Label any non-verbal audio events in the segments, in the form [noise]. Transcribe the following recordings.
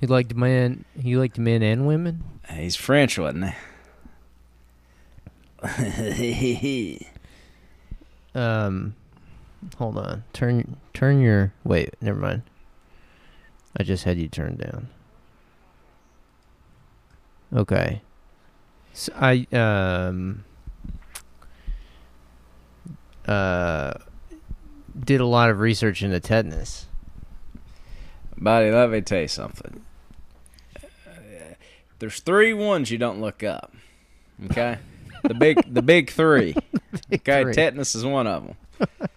He liked men. He liked men and women. He's French, wasn't he? [laughs] Um, hold on. Turn turn your wait. Never mind. I just had you turned down. Okay. So I um uh did a lot of research into tetanus. Buddy, let me tell you something. There's three ones you don't look up. Okay, the big the big three. [laughs] okay, three. tetanus is one of them.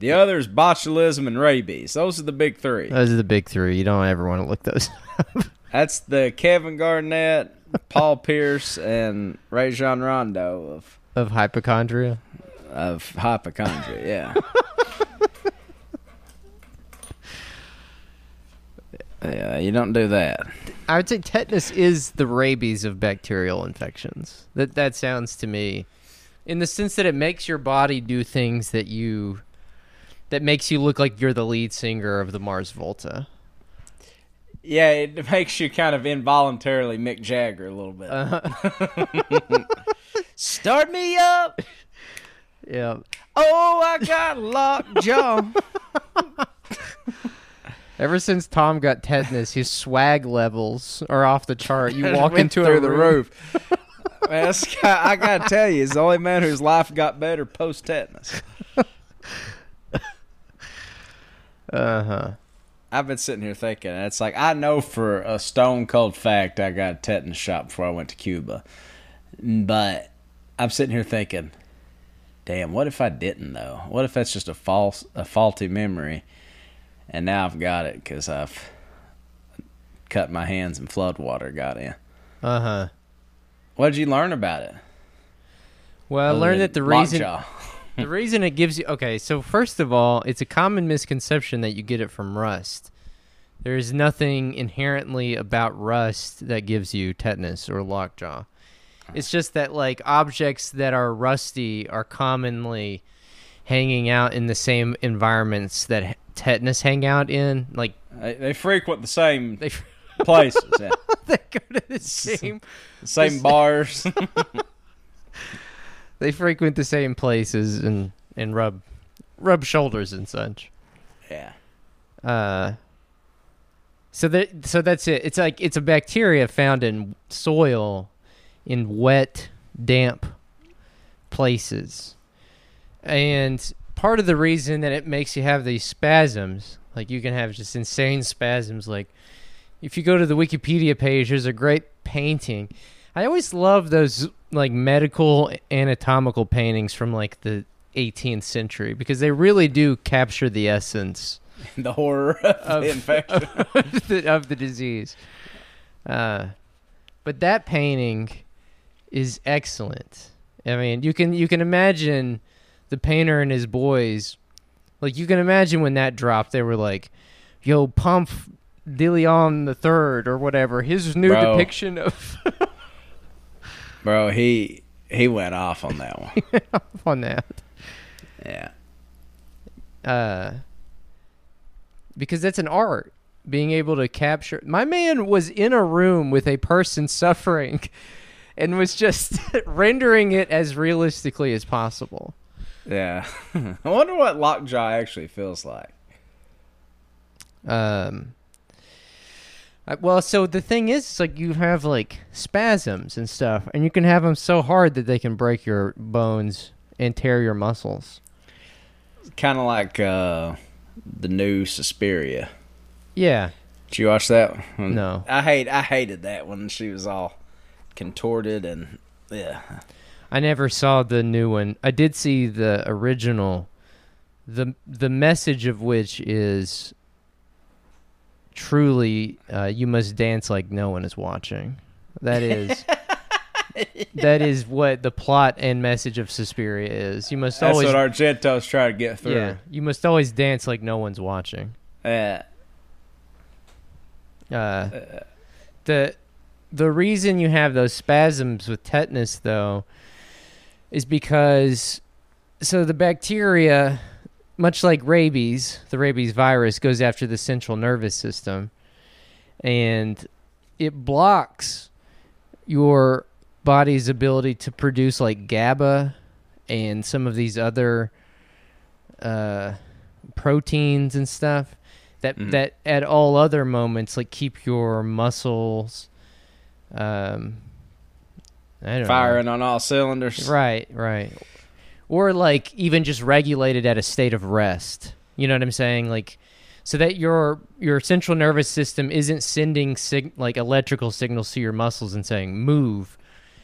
The other is botulism and rabies. Those are the big three. Those are the big three. You don't ever want to look those. [laughs] That's the Kevin Garnett, Paul Pierce, and Rajon Rondo of of hypochondria. of hypochondria. Yeah. [laughs] yeah, you don't do that. I would say tetanus is the rabies of bacterial infections. That that sounds to me, in the sense that it makes your body do things that you, that makes you look like you're the lead singer of the Mars Volta. Yeah, it [laughs] makes you kind of involuntarily Mick Jagger a little bit. Uh-huh. [laughs] Start me up. Yeah. Oh, I got lockjaw. [laughs] Ever since Tom got tetanus, his swag levels are off the chart. You [laughs] walk into through a the room- roof. [laughs] Man, guy, I gotta tell you, he's the only man whose life got better post tetanus. [laughs] Uh huh. I've been sitting here thinking, and it's like I know for a stone cold fact I got a tetanus shot before I went to Cuba, but I'm sitting here thinking, damn, what if I didn't though? What if that's just a false, a faulty memory, and now I've got it because I've cut my hands and flood water got in. Uh huh. What did you learn about it? Well, I learned that the reason [laughs] the reason it gives you okay so first of all it's a common misconception that you get it from rust there is nothing inherently about rust that gives you tetanus or lockjaw it's just that like objects that are rusty are commonly hanging out in the same environments that tetanus hang out in like They, they frequent the same they [laughs] places, yeah. [laughs] they go to the same the same bars. [laughs] they frequent the same places and and rub rub shoulders and such yeah. Uh, so that so that's it. It's like it's a bacteria found in soil, in wet, damp places, and part of the reason that it makes you have these spasms, like you can have just insane spasms, like if you go to the Wikipedia page, there's a great painting. I always love those like medical anatomical paintings from like the 18th century because they really do capture the essence [laughs] The horror of, Of- the infection. [laughs] of the, of the disease. Uh, but that painting is excellent. I mean, you can you can imagine the painter and his boys. Like you can imagine when that dropped, they were like, "Yo, pump Dillion the Third or whatever." His new Bro. depiction of [laughs] Bro, he he went off on that one. [laughs] on that. Yeah. uh, because that's an art. Being able to capture. My man was in a room with a person suffering, [laughs] and was just rendering it as realistically as possible. Yeah. [laughs] I wonder what lockjaw actually feels like. Um. I- Well, so the thing is, it's like you have like spasms and stuff, and you can have them so hard that they can break your bones and tear your muscles. Kind of like uh, the new Suspiria. Yeah, Did you watch that? one? No. I hate. I hated that when she was all contorted and yeah. I never saw the new one. I did see the original. the The message of which is truly, uh, you must dance like no one is watching. That is. [laughs] That is what the plot and message of Suspiria is. You must That's always, what Argento's trying to get through. yeah, you must always dance like no one's watching. Yeah. Uh, the the reason you have those spasms with tetanus though is because so the bacteria much like rabies, the rabies virus goes after the central nervous system and it blocks your body's ability to produce like GABA and some of these other uh, proteins and stuff that Mhm. that at all other moments like keep your muscles um I don't know. Firing on all cylinders. Right, right. Or like even just regulated at a state of rest. You know what I'm saying? Like so that your your central nervous system isn't sending sig- like electrical signals to your muscles and saying move.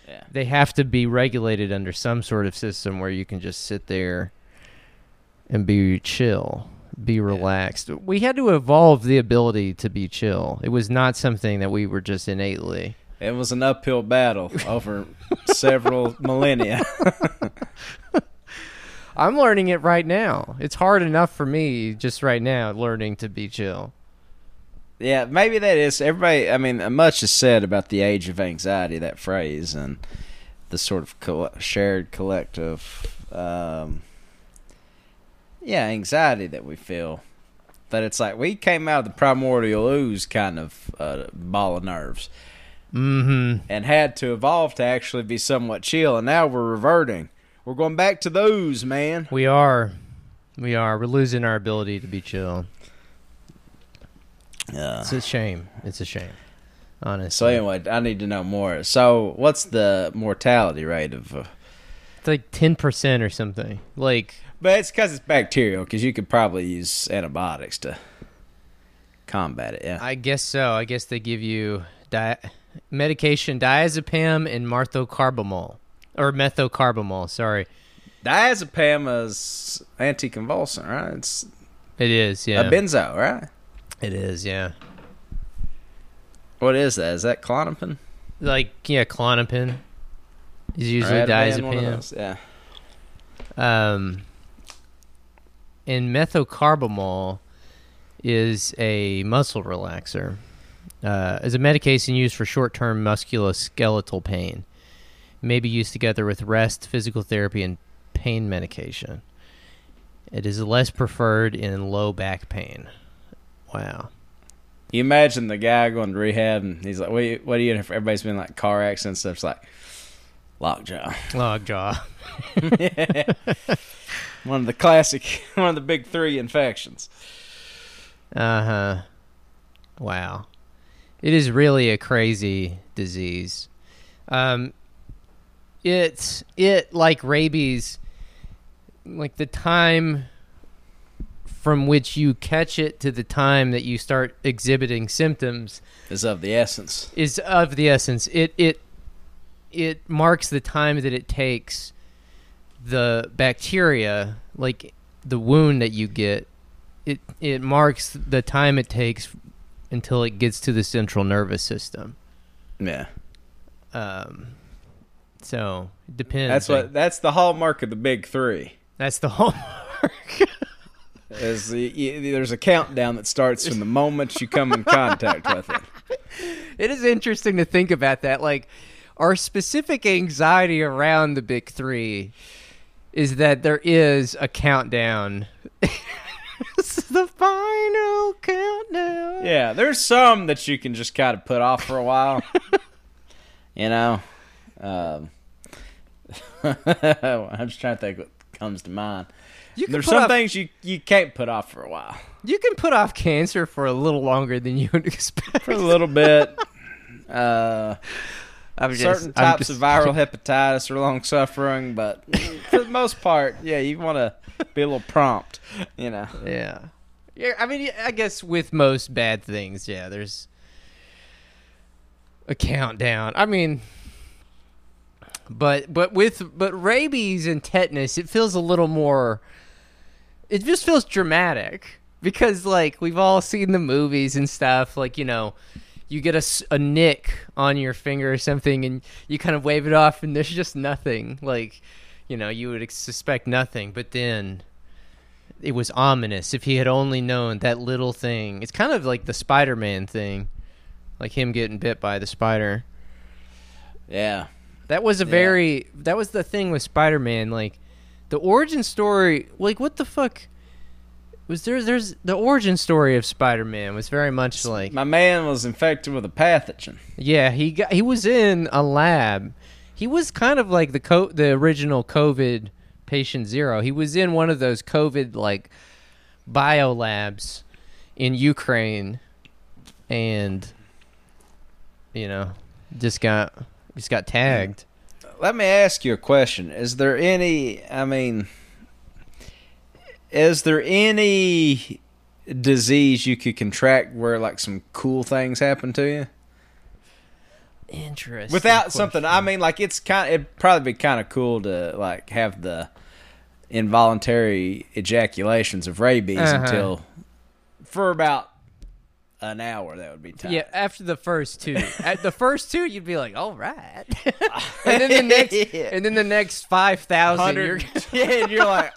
Yeah. They have to be regulated under some sort of system where you can just sit there and be chill, be relaxed. We had to evolve the ability to be chill. It was not something that we were just innately. It was an uphill battle over several [laughs] millennia. [laughs] I'm learning it right now. It's hard enough for me just right now learning to be chill. Yeah, maybe that is everybody. I mean, much is said about the age of anxiety, that phrase, and the sort of coll- shared collective, um, yeah, anxiety that we feel. That it's like we came out of the primordial ooze kind of uh, ball of nerves Mm-hmm. and had to evolve to actually be somewhat chill, and now we're reverting. We're going back to those, man. We are. We are. We're losing our ability to be chill. Yeah. It's a shame. It's a shame. Honestly. So anyway, I need to know more. So, what's the mortality rate of? Uh, It's like 10% or something. Like, But it's because it's bacterial. Because you could probably use antibiotics to combat it. Yeah. I guess so. I guess they give you di- medication diazepam and marthocarbamol. Or methocarbamol, sorry. Diazepam is anticonvulsant, right? It's It is, yeah. a benzo, right? it is, yeah. What is that? Is that Klonopin? Like, yeah, Klonopin is usually Or one of diazepam. Yeah. Um, and methocarbamol is a muscle relaxer. Uh, is a medication used for short-term musculoskeletal pain. It May be used together with rest, physical therapy, and pain medication. It is less preferred in low back pain. Wow. You imagine the guy going to rehab and he's like, "What? Are you, what are you?" in for?" Everybody's been like car accidents and stuff. It's like lockjaw. Lockjaw. [laughs] [laughs] one of the classic, [laughs] one of the big three infections. Uh huh. Wow. It is really a crazy disease. Um, it's it like rabies, like the time from which you catch it to the time that you start exhibiting symptoms Is of the essence. is of the essence. It it it marks the time that it takes the bacteria, like the wound that you get. It it marks the time it takes until it gets to the central nervous system. Yeah. Um, so it depends. That's what. That's the hallmark of the big three. That's the hallmark. [laughs] Is the, there's a countdown that starts from the moment you come in contact with it. [laughs] it is interesting to think about that. Like, our specific anxiety around the big three is that there is a countdown. [laughs] the final countdown. Yeah, there's some that you can just kind of put off for a while. [laughs] you know, um, [laughs] I'm just trying to think what comes to mind. You can There's some off, things you you can't put off for a while. you can put off cancer for a little longer than you would [laughs] expect. For a little bit. Uh, I'm certain I'm types of viral hepatitis are long suffering, but for the most part, yeah, you want to be a little prompt, you know. Yeah. Yeah, I mean, I guess with most bad things, yeah, there's a countdown. I mean, but but with but rabies and tetanus, it feels a little more. It just feels dramatic because like we've all seen the movies and stuff. Like you know, you get a nick on your finger or something, and you kind of wave it off, and there's just nothing. Like you know, you would suspect nothing, but then it was ominous if he had only known that little thing. It's kind of like the Spider-Man thing, like him getting bit by the spider. Yeah. That was a Yeah. very that was the thing with Spider-Man like the origin story like what the fuck Was there? There's the origin story of Spider-Man was very much like My man was infected with a pathogen. yeah he got he was in a lab. He was kind of like the co- the original COVID patient zero. He was in one of those COVID like bio labs in Ukraine, and you know just got just got tagged. Let me ask you a question. Is there any, I mean, is there any disease you could contract where like some cool things happen to you? Interesting. Without something, I mean, like it's kind. It'd probably be kind of cool to like have the involuntary ejaculations of rabies Uh-huh. until for about an hour. That would be tight. Yeah, after the first two, [laughs] at the first two, you'd be like, "All right," [laughs] and then the next, Yeah. and then the next five thousand, you're [laughs] yeah, and you're like,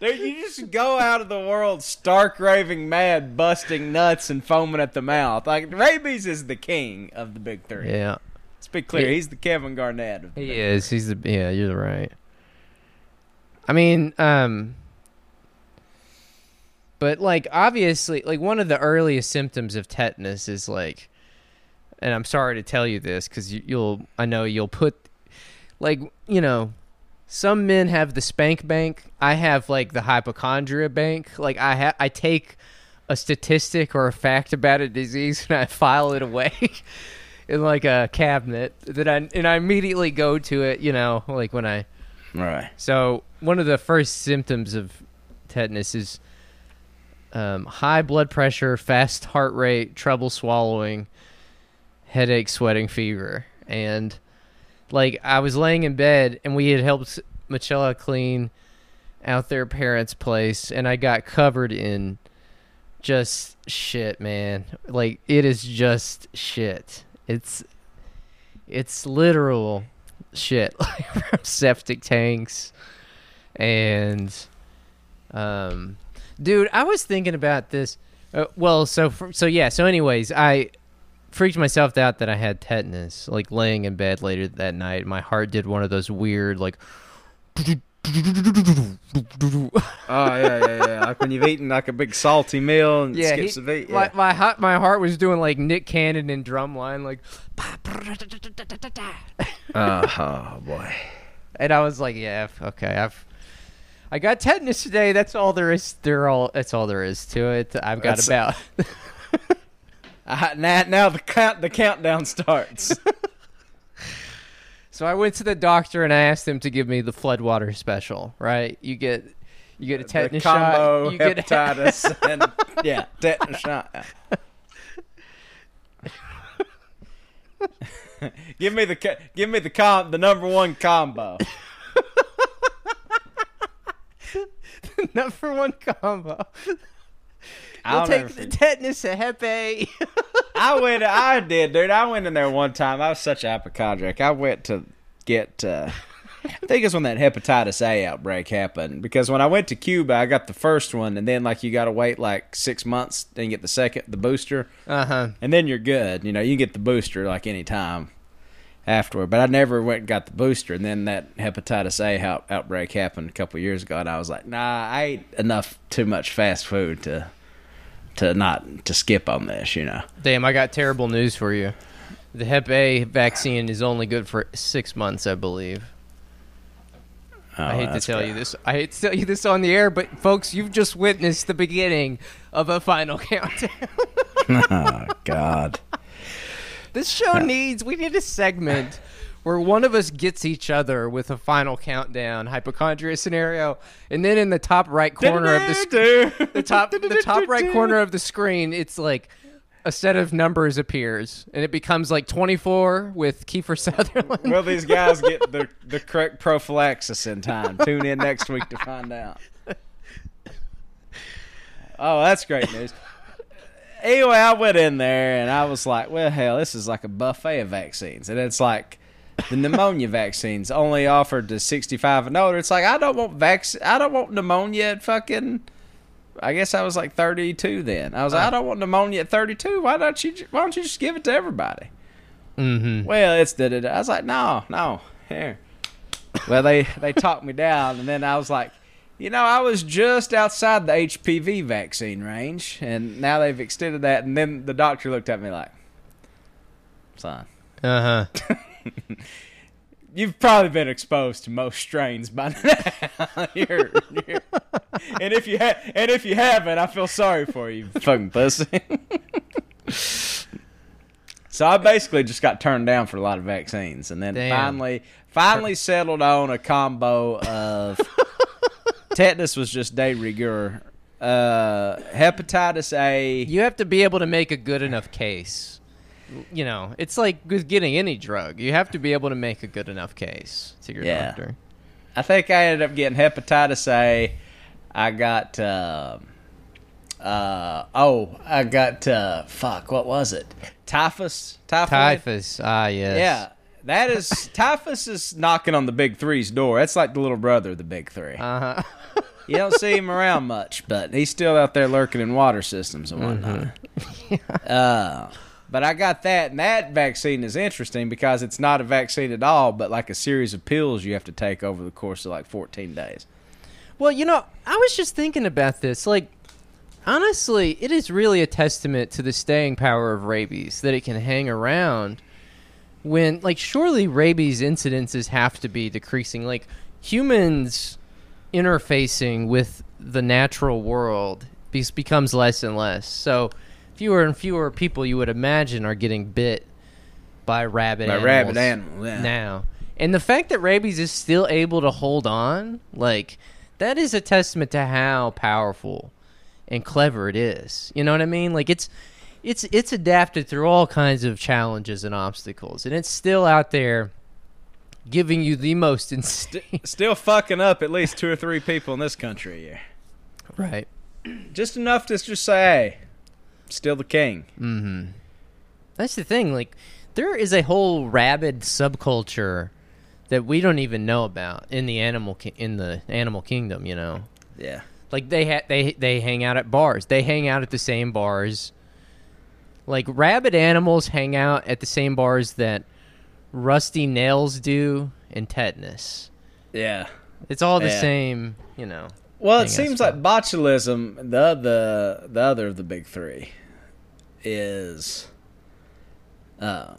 dude, you just go out of the world stark raving mad, busting nuts and foaming at the mouth. Like rabies is the king of the big three. yeah, Let's be clear, He- he's the Kevin Garnett. Of the he big is. He's the yeah. You're right. I mean, um, but like obviously, like one of the earliest symptoms of tetanus is like, and I'm sorry to tell you this because you, you'll, I know you'll put, like you know, some men have the spank bank. I have like the hypochondria bank. Like I ha- I take a statistic or a fact about a disease and I file it away [laughs] in like a cabinet that I and I immediately go to it. You know, like when I Right. so one of the first symptoms of tetanus is um, high blood pressure, fast heart rate, trouble swallowing, headache, sweating, fever, and like I was laying in bed and we had helped Michelle clean out their parents' place, and I got covered in just shit, man. Like it is just shit. It's it's literal shit [laughs] like from septic tanks and um dude i was thinking about this uh, well so for, so yeah so anyways i freaked myself out that i had tetanus like laying in bed later that night my heart did one of those weird like Oh yeah, yeah, yeah. Like when you've eaten like a big salty meal and yeah, skips he- a beat. my, Yeah. my, heart, my heart was doing like nick cannon in drumline like oh boy. And I was like, yeah, okay, I've I got tetanus today. That's all there is. There all. That's all there is to it. I've got That's- about. [laughs] Uh, now, now the count, the countdown starts. [laughs] so I went to the doctor and I asked him to give me the floodwater special. Right? You get you get a tetanus combo shot. You get [laughs] hepatitis and yeah, tetanus shot. give me the give me the com the number one combo. [laughs] number one combo. [laughs] I'll We'll take the tetanus, a Hep A. I went. [laughs] I did, dude. I went in there one time. I was such a hypochondriac. I went to get. Uh, I think it's when that hepatitis A outbreak happened. Because when I went to Cuba, I got the first one, and then like you got to wait like six months, then get the second, the booster, Uh huh. and then you're good. You know, you get the booster like any time afterward. But I never went and got the booster, and then that hepatitis A out- outbreak happened a couple years ago, and I was like, nah, I ate enough too much fast food to to not to skip on this. You know. Damn, I got terrible news for you. The Hep A vaccine is only good for six months, I believe. Oh, I Oh, hate to tell good. you this. I hate to tell you this on the air, but folks, you've just witnessed the beginning of a final [laughs] countdown. [laughs] oh God. This show needs. We need a segment where one of us gets each other with a final countdown hypochondria scenario, and then in the top right corner of the sc- the top the top right corner of the screen, it's like a set of numbers appears, and it becomes like twenty four with Kiefer Sutherland. Will these guys get the [laughs] the correct prophylaxis in time? Tune in next week to find out. [laughs] Oh, that's great news. Anyway, I went in there and I was like, well, hell, this is like a buffet of vaccines. And it's like the pneumonia vaccines only offered to 65 and older. It's like, I don't want vac- I don't want pneumonia at fucking I guess I was like 32 then. I was like, I don't want pneumonia at 32. Why don't you? Why don't you just give it to everybody? mm-hmm. Well, it's da da da. I was like, no, no, here. Well, they they talked me down, and then I was like, You know, I was just outside the HPV vaccine range, and now they've extended that. And then the doctor looked at me like, "Son, Uh huh. [laughs] you've probably been exposed to most strains by [laughs] now. You're- you're- and if you ha- and if you haven't, I feel sorry for you, fucking pussy." [laughs] so I basically just got turned down for a lot of vaccines, and then Damn. finally, finally settled on a combo of tetanus was just de rigueur, uh, hepatitis A. You have to be able to make a good enough case. You know, it's like with getting any drug. You have to be able to make a good enough case to your Yeah. doctor. I think I ended up getting hepatitis A. I got um uh oh, I got uh fuck, what was it? Typhus? Typhoid? Typhus. Ah, yes. Yeah. That is typhus is knocking on the big three's door. That's like the little brother of the big three. Uh huh. [laughs] You don't see him around much, but he's still out there lurking in water systems and whatnot. [laughs] uh, but I got that, and that vaccine is interesting because it's not a vaccine at all, but like a series of pills you have to take over the course of like 14 days. Well, you know, I was just thinking about this. Like, honestly, it is really a testament to the staying power of rabies that it can hang around when, like, surely rabies incidences have to be decreasing. Like, humans interfacing with the natural world be- becomes less and less. So, fewer and fewer people you would imagine are getting bit by rabid By animals rabid animal, yeah. now. And the fact that rabies is still able to hold on, like that is a testament to how powerful and clever it is. You know what I mean? Like it's it's it's adapted through all kinds of challenges and obstacles, and it's still out there giving you the most insane. [laughs] Still fucking up at least two or three people in this country a year. right. Just enough to just say, hey, still the king. Mm-hmm. That's the thing. Like, there is a whole rabid subculture that we don't even know about in the animal ki- in the animal kingdom. You know, Yeah. like they ha- they they hang out at bars. They hang out at the same bars. Like rabid animals hang out at the same bars that rusty nails do and tetanus. Yeah. It's all the Yeah. same. You know. Well, it I seems like botulism, the the the other of the big three, is. Uh,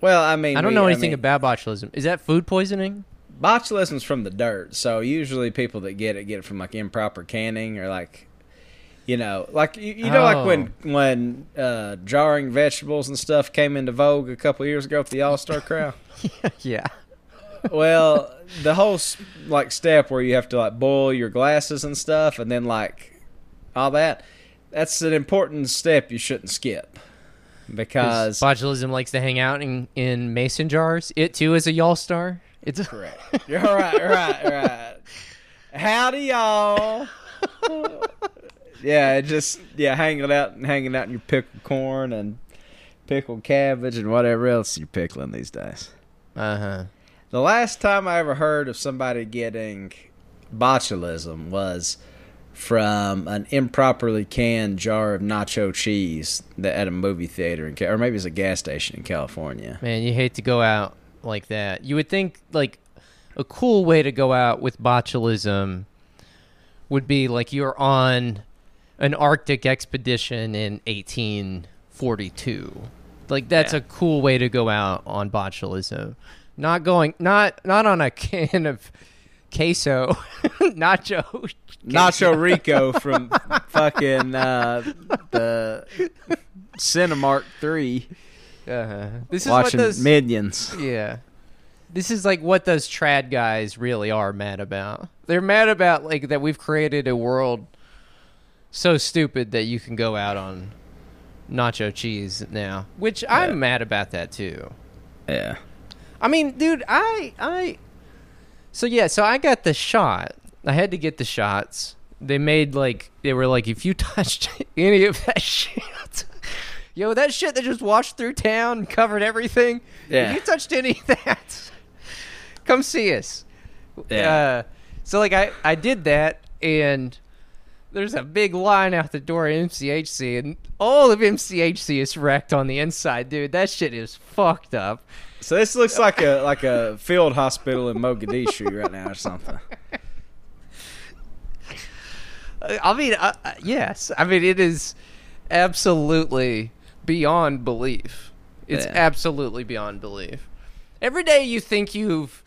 well, I mean, I don't we- know anything mean, about botulism. Is that food poisoning? botulism's from the dirt. So usually people that get it get it from like improper canning or like, you know, like you, you know, like when when uh, jarring vegetables and stuff came into vogue a couple years ago with the All Star [laughs] Crowd. yeah. well, the whole like step where you have to like boil your glasses and stuff, and then like all that. That's an important step you shouldn't skip because botulism likes to hang out in, in mason jars. It too is a y'all star. It's correct. You're right, right, right. [laughs] Howdy, y'all. [laughs] yeah, just yeah, hanging out and hanging out in your pickled corn and pickled cabbage and whatever else you're pickling these days. uh huh. The last time I ever heard of somebody getting botulism was from an improperly canned jar of nacho cheese that at a movie theater in, or maybe it's a gas station in California. Man, you hate to go out like that. You would think like a cool way to go out with botulism would be like you're on an Arctic expedition in 1842. Like that's Yeah. a cool way to go out on botulism. Not going not not on a can of queso, [laughs] nacho Nacho Rico from fucking uh, the Cinemark Three, Uh-huh. This is watching what those Minions. Yeah. This is like what those trad guys really are mad about. They're mad about like that we've created a world so stupid that you can go out on nacho cheese now, which Yeah. I'm mad about that too. Yeah, I mean, dude, I I So yeah, so I got the shot. I had to get the shots. They made like they were like if you [laughs] touched any of that [laughs] shit Yo, that shit that just washed through town and covered everything. Yeah. If you touched any of that, come see us. Yeah. Uh, so like I I did that and there's a big line out the door at MCHC and all of MCHC is wrecked on the inside, dude. That shit is fucked up. so this looks like a like a field hospital in Mogadishu right now or something. I mean, uh, yes. I mean, it is absolutely beyond belief. It's Yeah. absolutely beyond belief. Every day you think you've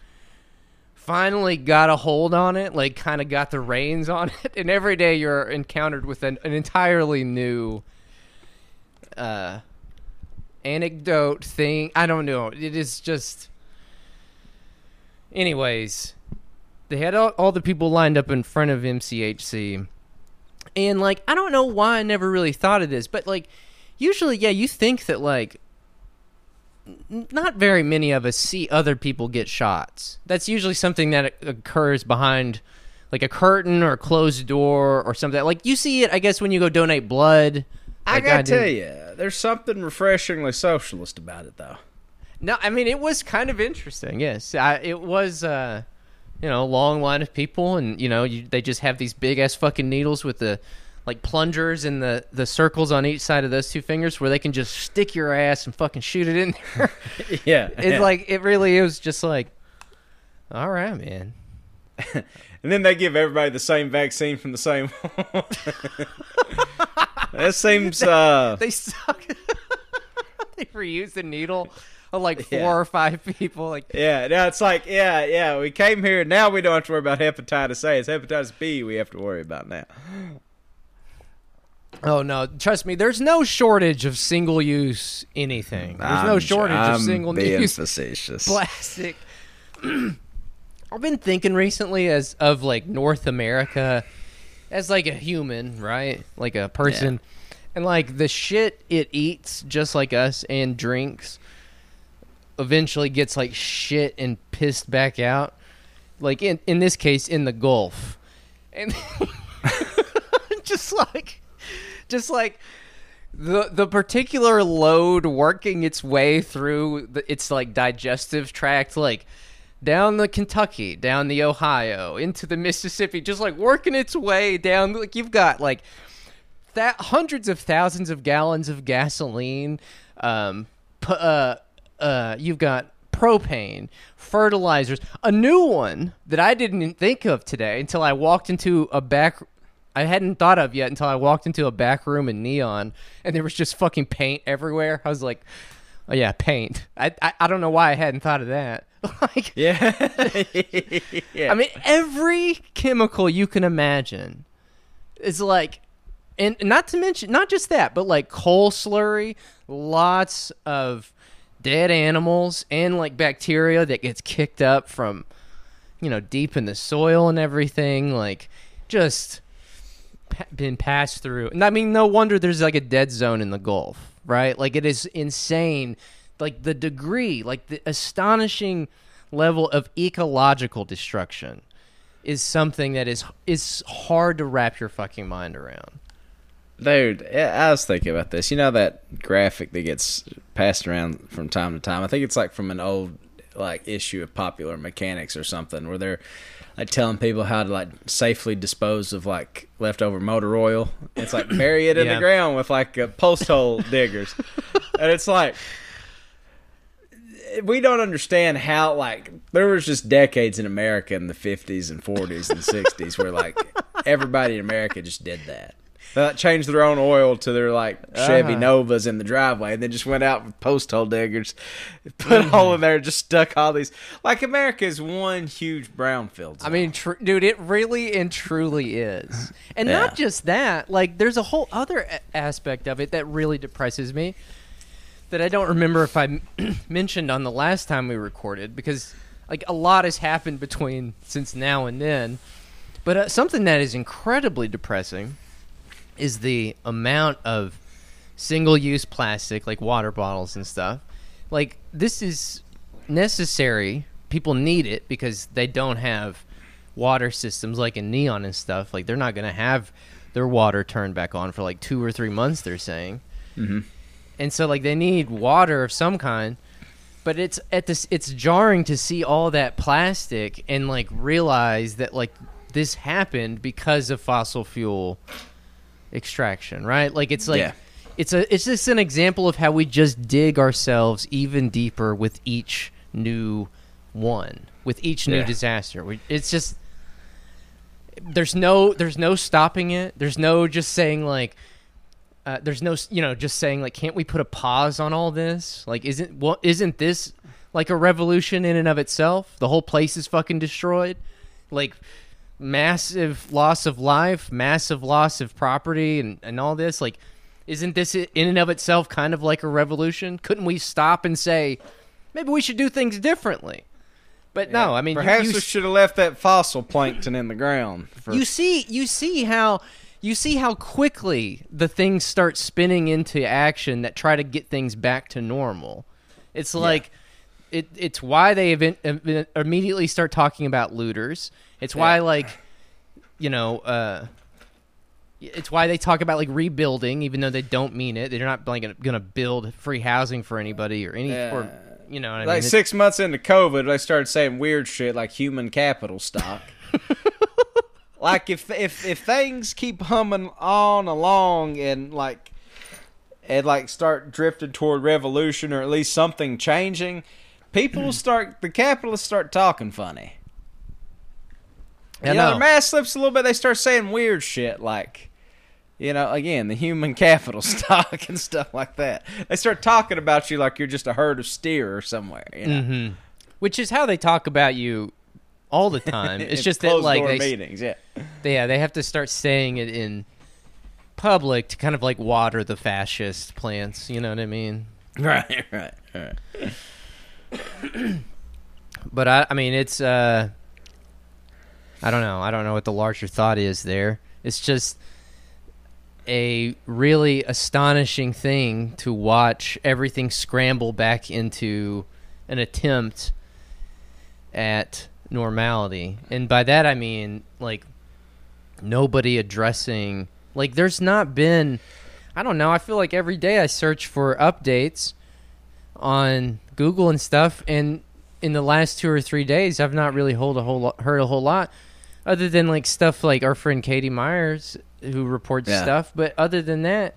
finally got a hold on it, like kind of got the reins on it, [laughs] and every day you're encountered with an, an entirely new uh, anecdote thing. I don't know. It is just. Anyways, they had all, all the people lined up in front of MCHC. And like I don't know why I never really thought of this, but like usually yeah, you think that like not very many of us see other people get shots. That's usually something that occurs behind like a curtain or a closed door or something. Like you see it I guess when you go donate blood. I gotta did. tell you, there's something refreshingly socialist about it, though. No, I mean it was kind of interesting. Yes, I, it was. Uh, you know, long line of people, and you know, you, they just have these big ass fucking needles with the like plungers and the the circles on each side of those two fingers, where they can just stick your ass and fucking shoot it in there. [laughs] Yeah, [laughs] it's like it really is just like, all right, man. [laughs] and then they give everybody the same vaccine from the same. that seems. uh They suck. they reuse the needle of like four Yeah. or five people. Like, Yeah, now it's like, yeah, yeah. We came here. Now we don't have to worry about hepatitis A. It's hepatitis B we have to worry about now. Oh no, trust me, there's no shortage of single use anything. There's no I'm- shortage I'm of single use [laughs] facetious. plastic. [clears throat] I've been thinking recently as of like North America as like a human, right? Like a person. And like the shit it eats just like us and drinks eventually gets like shit and pissed back out. Like in in this case in the Gulf. And [laughs] just like just like the the particular load working its way through the, its like digestive tract like down the Kentucky, down the Ohio, into the Mississippi, just like working its way down like you've got like that hundreds of thousands of gallons of gasoline um pu- uh uh you've got propane fertilizers. A new one that i didn't think of today until i walked into a back i hadn't thought of yet until i walked into a back room in neon and there was just fucking paint everywhere i was like oh yeah paint i i, I don't know why i hadn't thought of that [laughs] like yeah, [laughs] yeah. I mean, every chemical you can imagine is like, and not to mention, not just that, but like coal slurry, lots of dead animals and like bacteria that gets kicked up from, you know, deep in the soil and everything. Like, just been passed through. And I mean, no wonder there's like a dead zone in the Gulf, right? Like, it is insane. Like, the degree, like, the astonishing level of ecological destruction is something that is is hard to wrap your fucking mind around. Dude, I was thinking about this. You know that graphic that gets passed around from time to time? I think it's like from an old like issue of Popular Mechanics or something where they're like telling people how to like safely dispose of like leftover motor oil. It's like bury it in Yeah. the ground with like uh, post hole diggers. And it's like we don't understand how like there was just decades in America in the 50s and 40s and 60s where like everybody in America just did that. They changed their own oil to their like Chevy Uh-huh. Novas in the driveway, and then just went out with post hole diggers, [laughs] put a hole in there, just stuck all these. Like America is one huge brownfield. I mean, tr- dude, it really and truly is. And Yeah. not just that, like there's a whole other a- aspect of it that really depresses me that I don't remember if I [clears throat] mentioned on the last time we recorded because like a lot has happened between since now and then. But uh, something that is incredibly depressing is the amount of single-use plastic like water bottles and stuff. Like this is necessary. People need it because they don't have water systems like in Neon and stuff. Like they're not going to have their water turned back on for like 2 or 3 months they're saying. Mhm. And so like they need water of some kind. But it's at this it's jarring to see all that plastic and like realize that like this happened because of fossil fuel extraction, right? Like it's like Yeah. it's a it's just an example of how we just dig ourselves even deeper with each new one, with each new Yeah. disaster. We, it's just there's no there's no stopping it. There's no just saying like uh, there's no you know just saying like can't we put a pause on all this? Like isn't well isn't this like a revolution in and of itself? The whole place is fucking destroyed. Like massive loss of life, massive loss of property and and all this like isn't this in and of itself kind of like a revolution? Couldn't we stop and say maybe we should do things differently? But no, I mean, perhaps you, we should have left that fossil plankton in the ground. For, you see you see how you see how quickly the things start spinning into action that try to get things back to normal it's like it, it's why they event, event- immediately start talking about looters it's why Yeah. like you know uh it's why they talk about like rebuilding even though they don't mean it they're not like gonna build free housing for anybody or any Yeah. or you know what i like mean six months into COVID, they started saying weird shit like human capital stock. [laughs] like if if if things keep humming on along and like and like start drifting toward revolution or at least something changing, people will start the capitalists start talking funny. I you know, know. their mask slips a little bit. They start saying weird shit like, you know, again, the human [laughs] capital stock and stuff like that. They start talking about you like you're just a herd of steer or somewhere. You know? Mhm. which is how they talk about you all the [laughs] time it's just that like closed-door they meetings, yeah. They- yeah, they have to start saying it in public to kind of like water the fascist plants. You know what I mean? [laughs] Right, right, right. [clears throat] But I, I mean, it's. uh I don't know. I don't know what the larger thought is there. It's just a really astonishing thing to watch everything scramble back into an attempt at normality. And by that I mean like nobody addressing like there's not been I don't know, I feel like every day I search for updates on Google and stuff and in the last 2 or 3 days I've not really hold a whole lot, heard a whole lot other than like stuff like our friend Katie Myers who reports Yeah. stuff, but other than that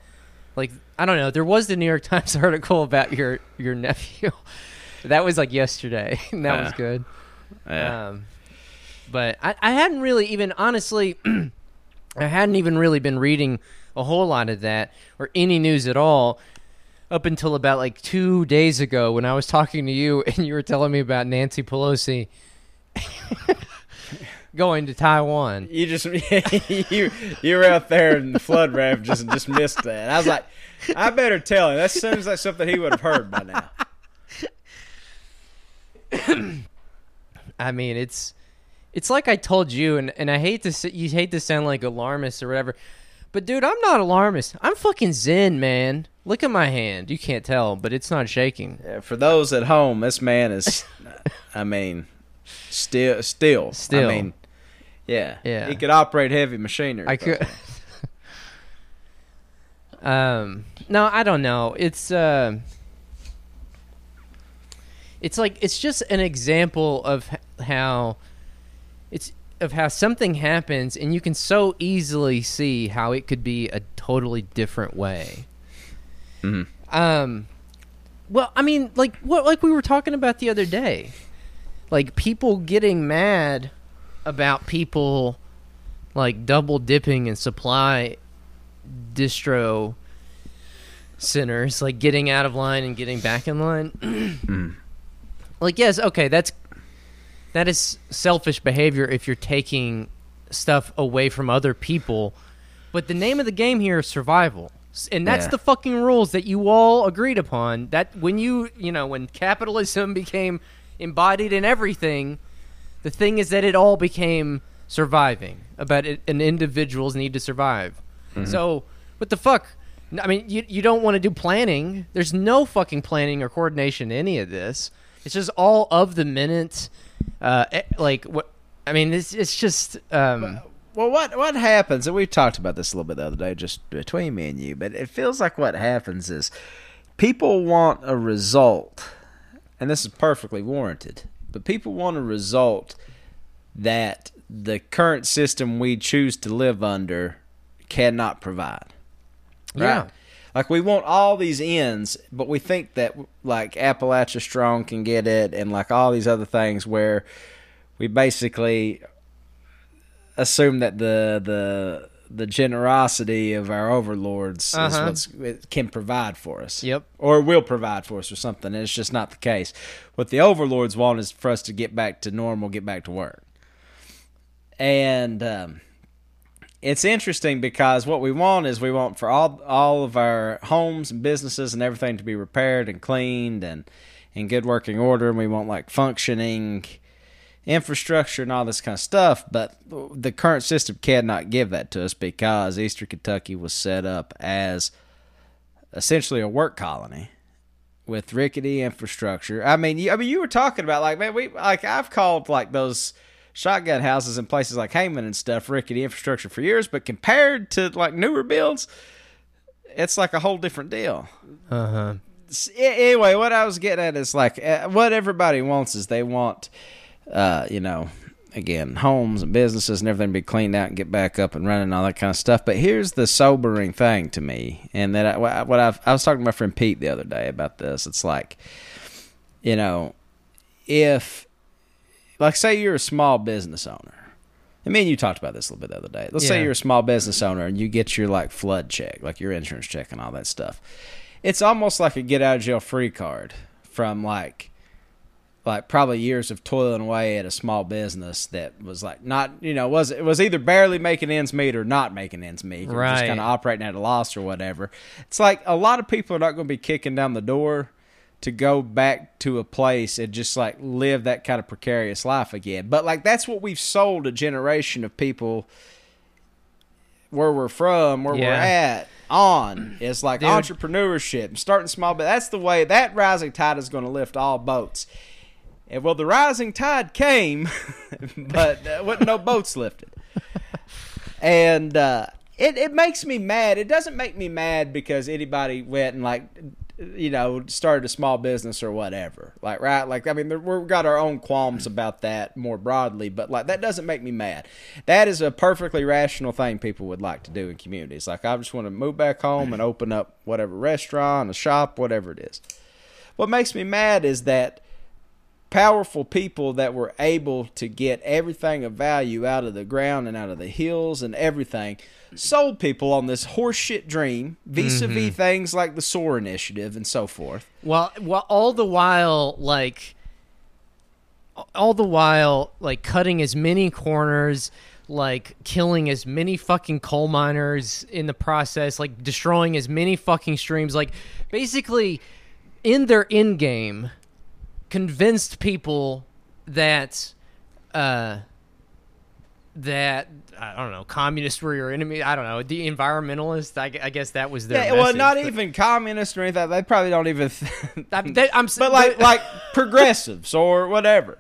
like I don't know, there was the New York [laughs] Times article about your your nephew. [laughs] that was like yesterday. [laughs] that was good. Yeah. Um, but I, I hadn't really even honestly, [clears throat] I hadn't even really been reading a whole lot of that or any news at all up until about like two days ago when I was talking to you and you were telling me about Nancy Pelosi [laughs] going to Taiwan. you just [laughs] you you were out there in the flood raft just just missed that. I was like, I better tell him. That seems like something he would have heard by now. [clears throat] I mean, it's it's like I told you, and, and I hate to you hate to sound like alarmist or whatever, but dude, I'm not alarmist. I'm fucking zen, man. Look at my hand. You can't tell, but it's not shaking. Yeah, for those at home, this man is, I mean, still, still, Still. I mean, yeah, Yeah. he could operate heavy machinery. I could. [laughs] um. No, I don't know. It's uh. It's like it's just an example of how it's of how something happens and you can so easily see how it could be a totally different way. Mhm. Um well, I mean like what like we were talking about the other day. Like people getting mad about people like double dipping in supply distro centers, like getting out of line and getting back in line. [clears throat] Like, yes, okay, that's that is selfish behavior if you're taking stuff away from other people. But the name of the game here is survival. S- And that's Yeah. the fucking rules that you all agreed upon. That when you, you know, when capitalism became embodied in everything, the thing is that it all became surviving about it, an individual's need to survive. So, what the fuck? I mean, you you don't want to do planning. There's no fucking planning or coordination in any of this. It's just all of the minutes. Uh, eh, like what? I mean, it's it's just um, Well, what what happens? And we talked about this a little bit the other day, just between me and you. But it feels like what happens is people want a result, and this is perfectly warranted. But people want a result that the current system we choose to live under cannot provide. yeah. Like we want all these ends, but we think that like Appalachia Strong can get it, and like all these other things where we basically assume that the the the generosity of our overlords Uh-huh. what's it can provide for us. Yep. Or will provide for us or something. And it's just not the case. What the overlords want is for us to get back to normal, get back to work. And um, it's interesting because what we want is we want for all all of our homes and businesses and everything to be repaired and cleaned and in good working order and we want like functioning infrastructure and all this kind of stuff but the current system cannot give that to us because eastern kentucky was set up as essentially a work colony with rickety infrastructure i mean you, i mean you were talking about like man we like i've called like those shotgun houses in places like Hayman and stuff rickety infrastructure for years but compared to like newer builds it's like a whole different deal Uh huh. Anyway, what I was getting at is like uh, what everybody wants is they want, uh, you know, again, homes and businesses and everything be cleaned out and get back up and running and all that kind of stuff. But here's the sobering thing to me, and that I, what I've, I was talking to my friend Pete the other day about this. It's like, you know, if, like, say you're a small business owner. I mean, you talked about this a little bit the other day. Let's say you're a small business owner and you get your like flood check, like your insurance check and all that stuff. It's almost like a get out of jail free card from like like probably years of toiling away at a small business that was like not you know was it was either barely making ends meet or not making ends meet or just Right. kind of operating at a loss or whatever. It's like a lot of people are not going to be kicking down the door to go back to a place and just like live that kind of precarious life again. But like that's what we've sold a generation of people where we're from, where we're at on is like Dude. entrepreneurship, starting small. But that's the way that rising tide is going to lift all boats. And well, the rising tide came, [laughs] but uh, wasn't no boats lifted. And uh, it it makes me mad. It doesn't make me mad because anybody went and like you know started a small business or whatever. Like right, like I mean, we've got our own qualms about that more broadly, but like that doesn't make me mad. That is a perfectly rational thing people would like to do in communities. Like I just want to move back home and open up whatever restaurant, a shop, whatever it is. What makes me mad is that powerful people that were able to get everything of value out of the ground and out of the hills and everything sold people on this horseshit dream vis-a-vis mm-hmm. things like the SOAR initiative and so forth. Well, well, all the while, like, all the while, like, cutting as many corners, like, killing as many fucking coal miners in the process, like, destroying as many fucking streams, like, basically, in their end game, convinced people that, uh, that I don't know, communists were your enemy. I don't know, the environmentalists. I, I guess that was their. Yeah, well, not but- even communists or anything. They probably don't even. [laughs] I- they- I'm, but like like [laughs] progressives or whatever.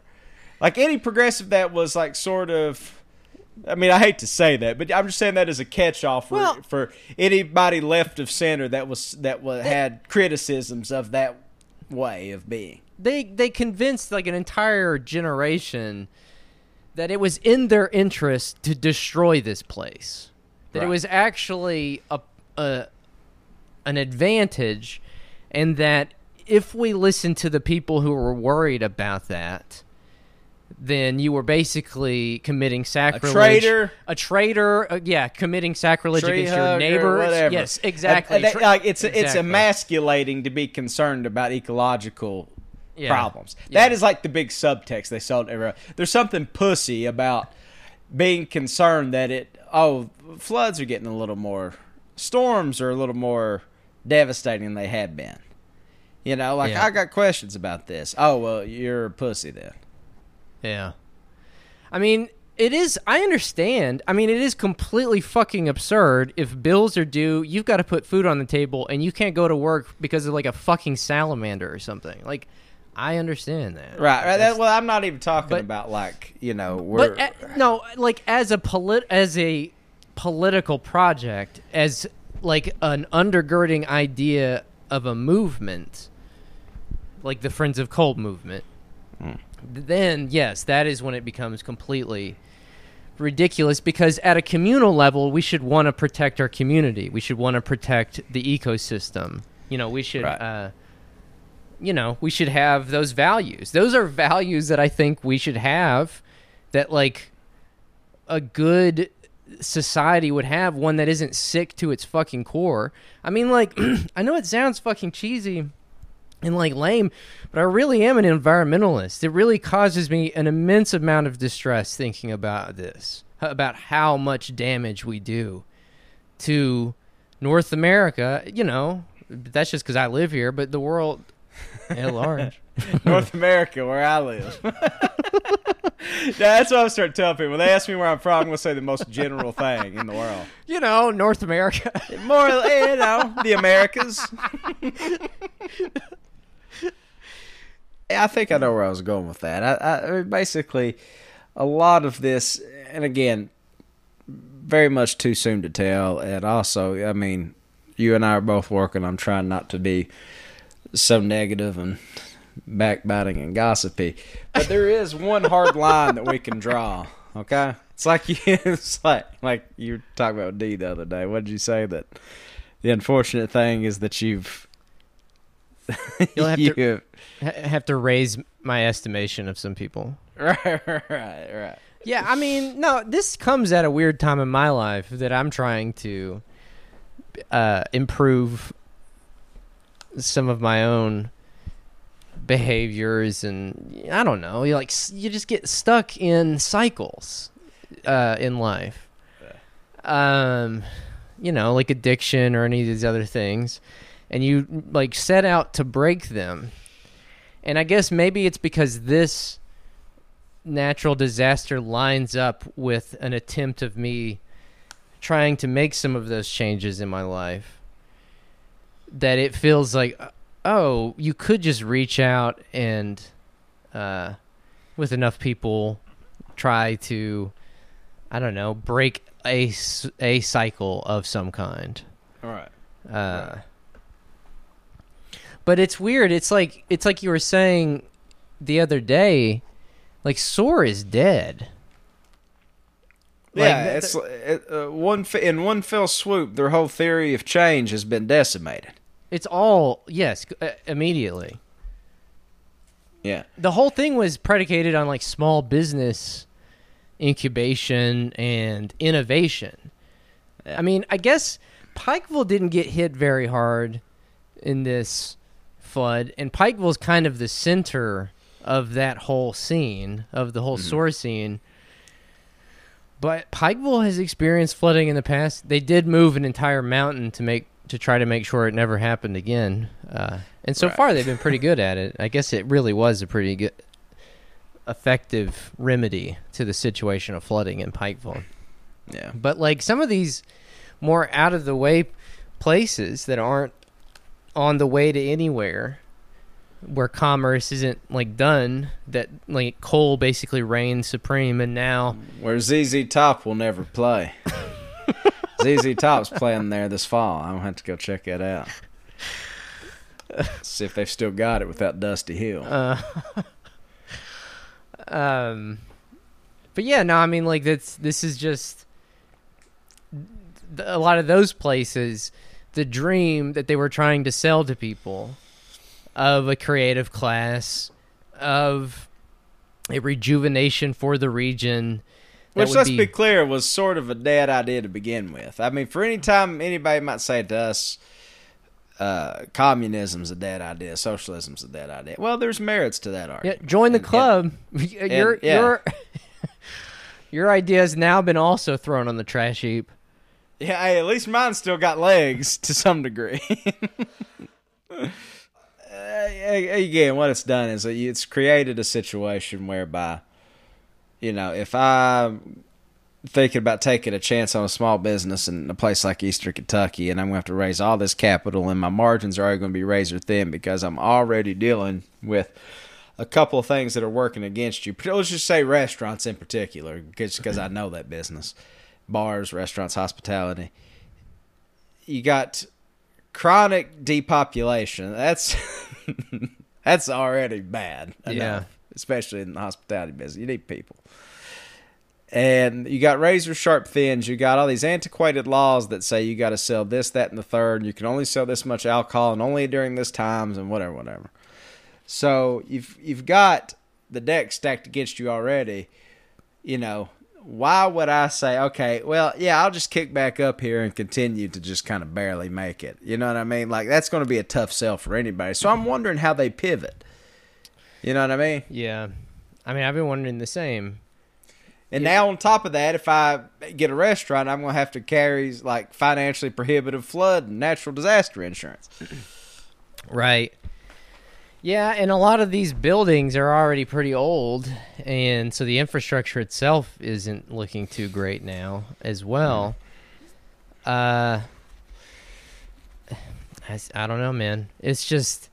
Like any progressive that was like sort of I mean, I hate to say that, but I'm just saying that as a catch-all for Well- for anybody left of center that was that was, had criticisms of that way of being. they they convinced like an entire generation that it was in their interest to destroy this place. That it was actually a, a an advantage, and that if we listen to the people who were worried about that, then you were basically committing sacrilege. traitor. a traitor. Uh, yeah, committing sacrilege Tree against your neighbor. Yes, exactly. And- and Tra- that- like it's it's emasculating to be concerned about ecological Yeah. problems. Yeah. That is like the big subtext they sold. everywhere. There's something pussy about being concerned that it. Oh, floods are getting a little more. Storms are a little more devastating than they have been. You know, like Yeah. I got questions about this. Oh well, you're a pussy then. Yeah. I mean, it is. I understand. I mean, it is completely fucking absurd. If bills are due, you've got to put food on the table, and you can't go to work because of like a fucking salamander or something. Like, I understand that. Right. right that, well, I'm not even talking but- about like you know we're. but uh, no, like as a polit as a political project, as like an undergirding idea of a movement, like the Friends of Coal movement, then yes, that is when it becomes completely ridiculous because at a communal level, we should want to protect our community. We should want to protect the ecosystem. You know, we should Right. uh you know, we should have those values. Those are values that I think we should have that like a good society would have one that isn't sick to its fucking core. I mean, like, [clears throat] I know it sounds fucking cheesy and like lame, but I really am an environmentalist. It really causes me an immense amount of distress thinking about this, about how much damage we do to North America. You know, that's just because I live here, but the world at [laughs] large. North America, where I live. [laughs] that's what I start telling people. When they ask me where I'm from, I'm going to say the most general thing in the world. [laughs] You know, North America. More, you know, the Americas. I think I know where I was going with that. I, I basically a lot of this, and again, very much too soon to tell. And also, I mean, you and I are both working on trying not to be so negative and backbiting and gossipy. But there [laughs] is one hard line that we can draw. Okay, it's like you, [laughs] it's like like you were talking about D the other day. What did you say that? The unfortunate thing is that you've You'll have to [laughs] have to raise my estimation of some people. [laughs] Right, right, right. Yeah, I mean, no, this comes at a weird time in my life that I'm trying to uh, improve some of my own behaviors and I don't know, you like you just get stuck in cycles uh, in life. Um, you know, like addiction or any of these other things, and you like set out to break them. And I guess maybe it's because this natural disaster lines up with an attempt of me trying to make some of those changes in my life that it feels like oh you could just reach out and uh, with enough people try to i don't know break a, a cycle of some kind all right uh, right. But it's weird it's like it's like you were saying the other day like SOAR is dead yeah, it's it, uh, one in one fell swoop. Their whole theory of change has been decimated. It's all yes, uh, immediately. Yeah, the whole thing was predicated on like small business incubation and innovation. I mean, I guess Pikeville didn't get hit very hard in this flood, and Pikeville's kind of the center of that whole scene of the whole mm-hmm. source scene but Pikeville has experienced flooding in the past. They did move an entire mountain to make to try to make sure it never happened again. Uh, and so right. far, they've been pretty good at it. [laughs] I guess it really was a pretty good, effective remedy to the situation of flooding in Pikeville. Yeah. But like some of these more out of the way places that aren't on the way to anywhere, where commerce isn't like done that like coal basically reigns supreme and now where ZZ Top will never play. [laughs] ZZ Top's playing there this fall. I'm gonna have to go check that out. See if they've still got it without Dusty Hill. Uh, [laughs] um, but yeah, no, I mean like that's this is just a lot of those places. The dream that they were trying to sell to people of a creative class, of a rejuvenation for the region. Which, let's be... be clear, was sort of a dead idea to begin with. I mean, for any time anybody might say to us, uh, communism's a dead idea, socialism's a dead idea. Well, there's merits to that argument. Yeah, join the and, club. [laughs] And, your and, yeah. your [laughs] your idea has now been also thrown on the trash heap. Yeah, hey, at least mine still got legs to some degree. [laughs] Uh, again, what it's done is it's created a situation whereby, you know, if I'm thinking about taking a chance on a small business in a place like Eastern Kentucky, and I'm going to have to raise all this capital, and my margins are already going to be razor thin because I'm already dealing with a couple of things that are working against you. Let's just say restaurants in particular, because I know that business, bars, restaurants, hospitality. You got chronic depopulation. That's [laughs] that's already bad. Enough, yeah, especially in the hospitality business, you need people. And you got razor sharp fins. You got all these antiquated laws that say you got to sell this, that, and the third. You can only sell this much alcohol and only during this times and whatever, whatever. So you've you've got the deck stacked against you already. You know, why would I say, okay, well, yeah, I'll just kick back up here and continue to just kind of barely make it? You know what I mean? Like, that's going to be a tough sell for anybody. So I'm wondering how they pivot. You know what I mean? Yeah. I mean, I've been wondering the same. And now on top of that, if I get a restaurant, I'm going to have to carry like financially prohibitive flood and natural disaster insurance. Right. Yeah, and a lot of these buildings are already pretty old, and so the infrastructure itself isn't looking too great now as well. Uh, I, I don't know, man. It's just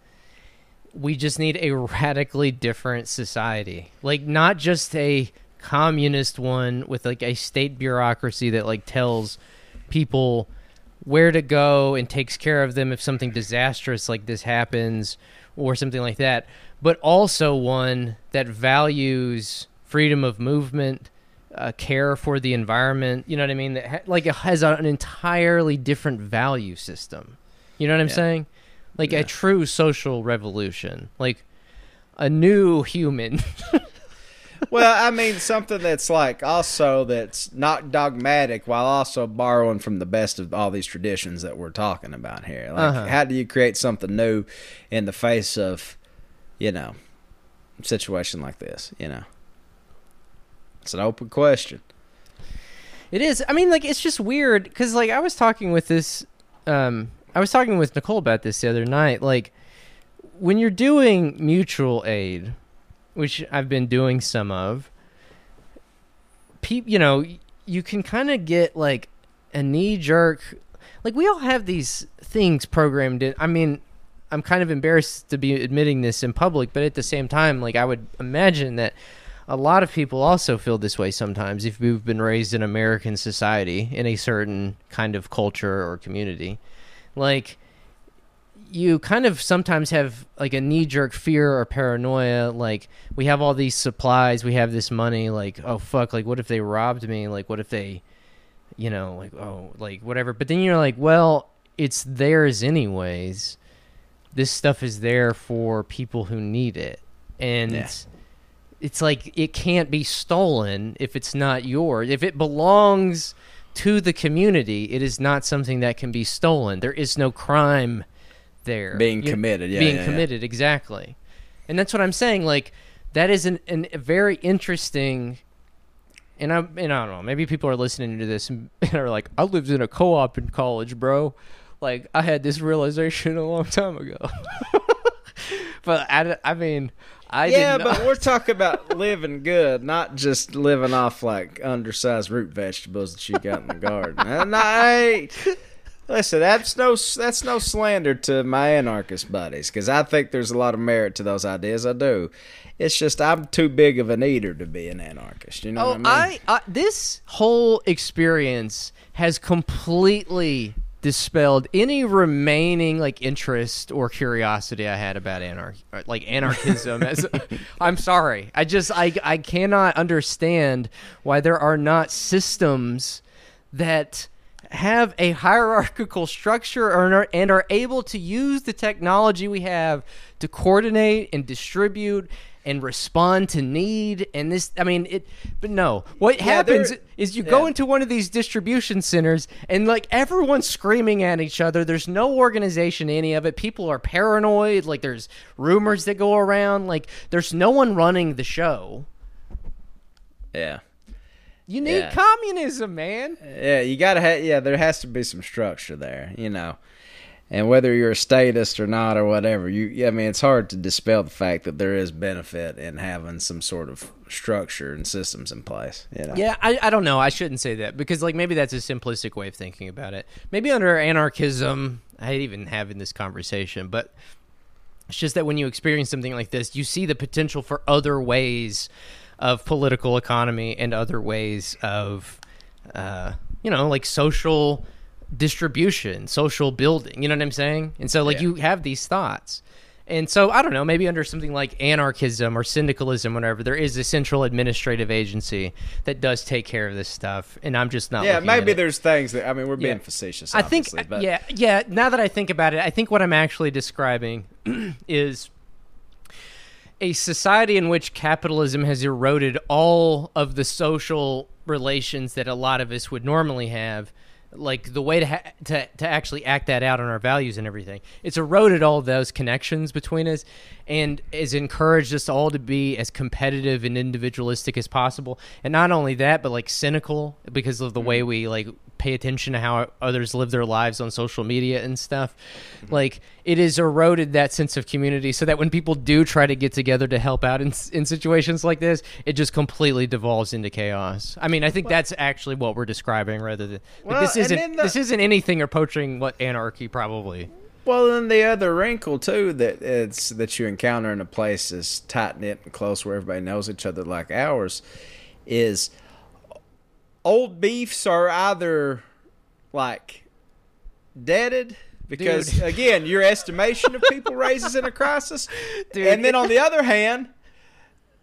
we just need a radically different society, like not just a communist one with like a state bureaucracy that like tells people where to go and takes care of them if something disastrous like this happens or something like that, but also one that values freedom of movement, uh, care for the environment. You know what I mean? That ha- like it has an entirely different value system. You know what I'm Yeah. saying? Like Yeah. a true social revolution, like a new human. [laughs] well, I mean, something that's like also that's not dogmatic while also borrowing from the best of all these traditions that we're talking about here. Like, Uh-huh. how do you create something new in the face of, you know, situation like this? You know, it's an open question. It is. I mean, like it's just weird because like I was talking with this, um, I was talking with Nicole about this the other night. Like when you're doing mutual aid, which I've been doing some of, peop, you know, you can kind of get like a knee jerk. Like we all have these things programmed in. I mean, I'm kind of embarrassed to be admitting this in public, but at the same time, like I would imagine that a lot of people also feel this way sometimes if you've been raised in American society in a certain kind of culture or community. Like you kind of sometimes have like a knee jerk fear or paranoia like we have all these supplies, we have this money like oh fuck like what if they robbed me? Like what if they you know like oh like whatever. But then you're like well it's theirs anyways. This stuff is there for people who need it. And Yeah. it's like it can't be stolen if it's not yours. If it belongs to the community, it is not something that can be stolen. There is no crime there Being You- committed, yeah, being yeah, yeah. committed, exactly. And that's what I'm saying. Like that is an, an a very interesting. And I'm, and I don't know. Maybe people are listening to this and [laughs] are like, "I lived in a co-op in college, bro." Like I had this realization a long time ago. [laughs] but I, I mean, I yeah, but we're [laughs] talking about living good, not just living off like undersized root vegetables that you got in the garden. And I, listen, that's no that's no slander to my anarchist buddies because I think there's a lot of merit to those ideas. I do. It's just I'm too big of an eater to be an anarchist. You know Oh, what I mean? I, I this whole experience has completely dispelled any remaining like interest or curiosity I had about anarchy, like anarchism. as [laughs] I'm sorry, I just I I cannot understand why there are not systems that have a hierarchical structure are, and are able to use the technology we have to coordinate and distribute and respond to need and this i mean it but no. What happens is you go into one of these distribution centers and like everyone's screaming at each other. There's no organization in any of it. People are paranoid. Like there's rumors that go around. Like there's no one running the show. Yeah. You need Yeah. communism man Yeah, you gotta have. Yeah, there has to be some structure there, you know. And whether you're a statist or not or whatever, you. yeah, I mean, it's hard to dispel the fact that there is benefit in having some sort of structure and systems in place. You know. Yeah, I, I don't know. I shouldn't say that because like maybe that's a simplistic way of thinking about it. Maybe under anarchism, I hate even having this conversation, but it's just that when you experience something like this, you see the potential for other ways of political economy and other ways of, uh, you know, like social distribution, social building. You know what I'm saying? And so like Yeah. you have these thoughts. And so I don't know, maybe under something like anarchism or syndicalism, whatever, there is a central administrative agency that does take care of this stuff, and I'm just not. Yeah, maybe it. there's things that I mean we're being Yeah. facetious. I think, but yeah, yeah. Now that I think about it, I think what I'm actually describing [clears throat] is a society in which capitalism has eroded all of the social relations that a lot of us would normally have like the way to ha- to to actually act that out on our values and everything. It's eroded all those connections between us, and has encouraged us all to be as competitive and individualistic as possible. And not only that, but like cynical because of the way mm-hmm. we like pay attention to how others live their lives on social media and stuff. Mm-hmm. Like it has eroded that sense of community, so that when people do try to get together to help out in in situations like this, it just completely devolves into chaos. I mean, I think that's actually what we're describing, rather than like, Well, this isn't the- this isn't anything approaching what anarchy probably. Well, then the other wrinkle too that it's that you encounter in a place as tight knit and close where everybody knows each other like ours is old beefs are either like deaded because Dude. again your estimation of people [laughs] raises in a crisis, Dude. and then on the other hand.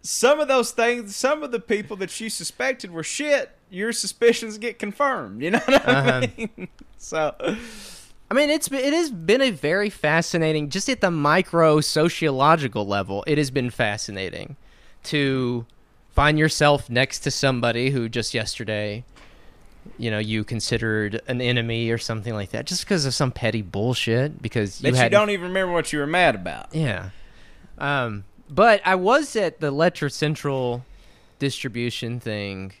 Some of those things, some of the people that you suspected were shit, your suspicions get confirmed. You know what I Uh-huh. mean? [laughs] So, I mean, it's it has been a very fascinating, just at the micro sociological level. It has been fascinating to find yourself next to somebody who just yesterday, you know, you considered an enemy or something like that, just because of some petty bullshit. Because you you don't even remember what you were mad about. yeah. Um, but I was at the Letcher Central distribution thing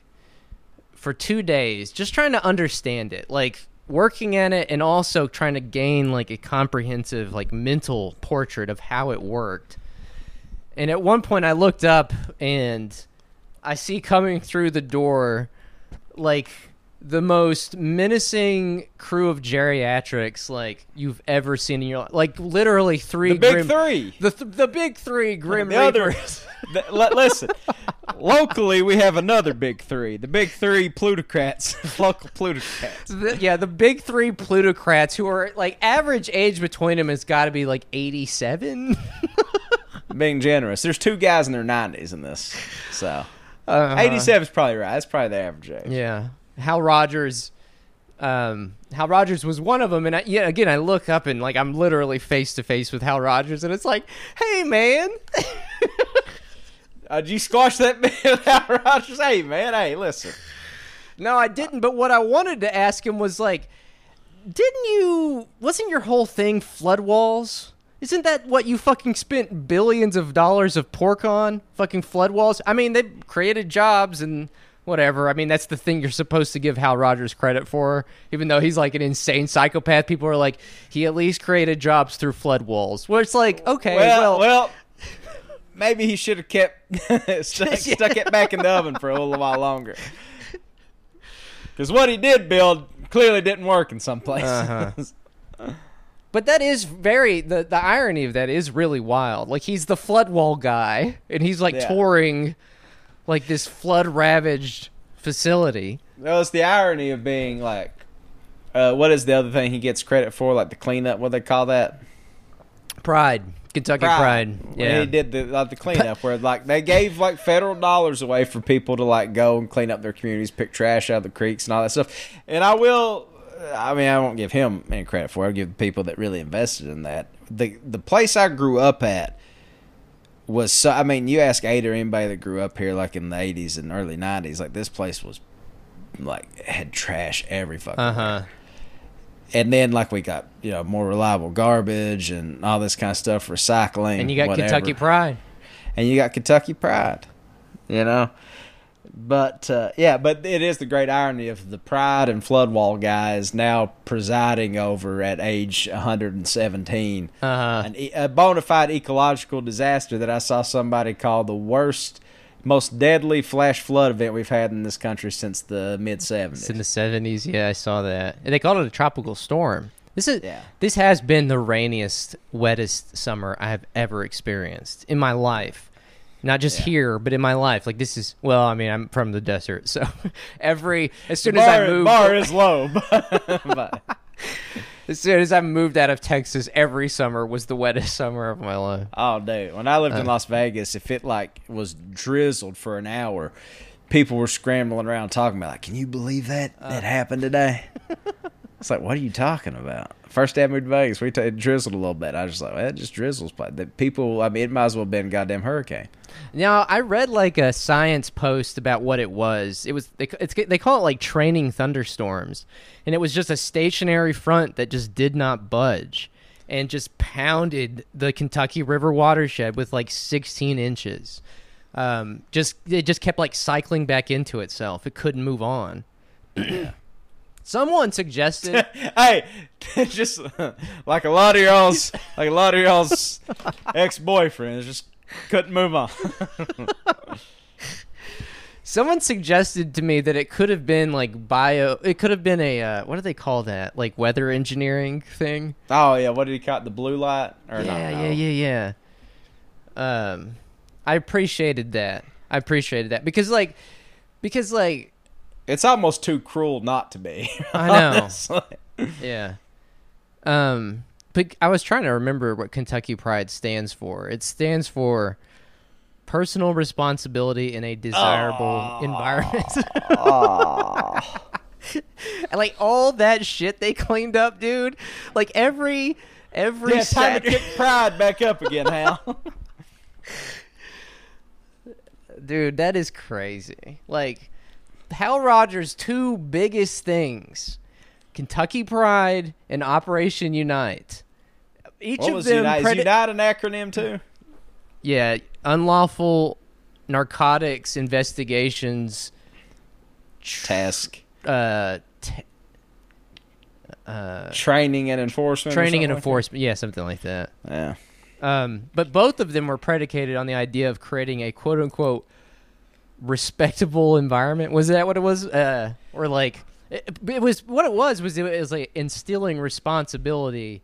for two days, just trying to understand it, like working at it, and also trying to gain like a comprehensive, like mental portrait of how it worked. And at one point, I looked up and I see coming through the door, like the most menacing crew of geriatrics like you've ever seen in your life. Like literally three The big grim- three. the th- the big three grim The other, reapers. [laughs] the, li- listen. Locally, we have another big three. The big three plutocrats, [laughs] local plutocrats. The- yeah, the big three plutocrats who are like average age between them has got to be like eighty-seven. [laughs] Being generous, there's two guys in their 90s in this, so Uh, 87 is probably right. That's probably the average age. Yeah, Hal Rogers. Um, Hal Rogers was one of them, and I, yeah, again, I look up and like I'm literally face to face with Hal Rogers, and it's like, hey man, Uh, did you squash that [laughs] man without Rogers? Hey, man, hey, listen. No, I didn't. But what I wanted to ask him was like, didn't you? Wasn't your whole thing flood walls? Isn't that what you fucking spent billions of dollars of pork on? Fucking flood walls. I mean, they created jobs and whatever. I mean, that's the thing you're supposed to give Hal Rogers credit for, even though he's like an insane psychopath. People are like, he at least created jobs through flood walls. Where it's like, okay, Well, well, well, maybe he should have kept [laughs] stuck, [laughs] Yeah. stuck it back in the oven for a little while longer. Because what he did build clearly didn't work in some places. Uh-huh. [laughs] But that is very the the irony of that is really wild. Like he's the flood wall guy, and he's like Yeah. touring like this flood ravaged facility. Well, it's the irony of being like, uh, what is the other thing he gets credit for? Like the cleanup, what they call that? Pride, Kentucky Pride. When Yeah, he did the like the cleanup, where like they gave like federal dollars away for people to like go and clean up their communities, pick trash out of the creeks and all that stuff. And I will, I mean, I won't give him any credit for. it. I'll give the people that really invested in that. the The place I grew up at was so. I mean, you ask Ada or anybody that grew up here, like in the eighties and early nineties, like this place was like had trash every fucking. uh huh. And then like we got you know more reliable garbage and all this kind of stuff, recycling, And you got whatever. Kentucky Pride. and you got Kentucky Pride, you know. But uh, yeah, but it is the great irony of the Pride and Floodwall guys now presiding over at age 117 Uh huh. an, a bona fide ecological disaster that I saw somebody call the worst, most deadly flash flood event we've had in this country since the mid 70s. in the seventies. Yeah, I saw that. And they called it a tropical storm. This is Yeah. this has been the rainiest, wettest summer I have ever experienced in my life. Not just Yeah. here, but in my life. Like this is well, I mean, I'm from the desert, so [laughs] every as soon bar, as I moved, bar is low, [laughs] [laughs] but as soon as I moved out of Texas, every summer was the wettest summer of my life. Oh, dude. When I lived Uh. in Las Vegas, if it like was drizzled for an hour, people were scrambling around talking about like, "Can you believe that Uh. that happened today?" was like, "What are you talking about?" First day I moved to Vegas, we t- it drizzled a little bit. I was just like, well, "It just drizzles." But the people, I mean, it might as well have been a goddamn hurricane. Now I read like a science post about what it was. It was they, it's, they call it like training thunderstorms, and it was just a stationary front that just did not budge and just pounded the Kentucky River watershed with like 16 inches. Um, just it just kept like cycling back into itself. It couldn't move on. Someone suggested [laughs] hey, [laughs] just like a lot of y'all's, like a lot of y'all's [laughs] ex boyfriends, just couldn't move on. Someone suggested to me that it could have been like bio. It could have been a uh, what do they call that? Like weather engineering thing. oh yeah, what did he call it? The blue light? Or yeah, not, yeah, yeah, yeah. Um, I appreciated that. I appreciated that because like, because like, It's almost too cruel not to be. [laughs] I know. honestly. yeah. Um, but I was trying to remember what Kentucky Pride stands for. It stands for personal responsibility in a desirable environment. [laughs] And, like all that shit they cleaned up, dude. Like every every Yeah, time to kick pride back up again, Hal. [laughs] dude. That is crazy. Like Hal Rogers' two biggest things: Kentucky Pride and Operation Unite. Each what of them, Unite? Is Unite an acronym too? yeah, unlawful narcotics investigations. Task. Uh, t- uh, Training and enforcement. training and like enforcement. Yeah, something like that. that? Yeah. Um, but both of them were predicated on the idea of creating a quote unquote respectable environment. Was that what it was? Uh, or like it, it was what it was was it was like instilling responsibility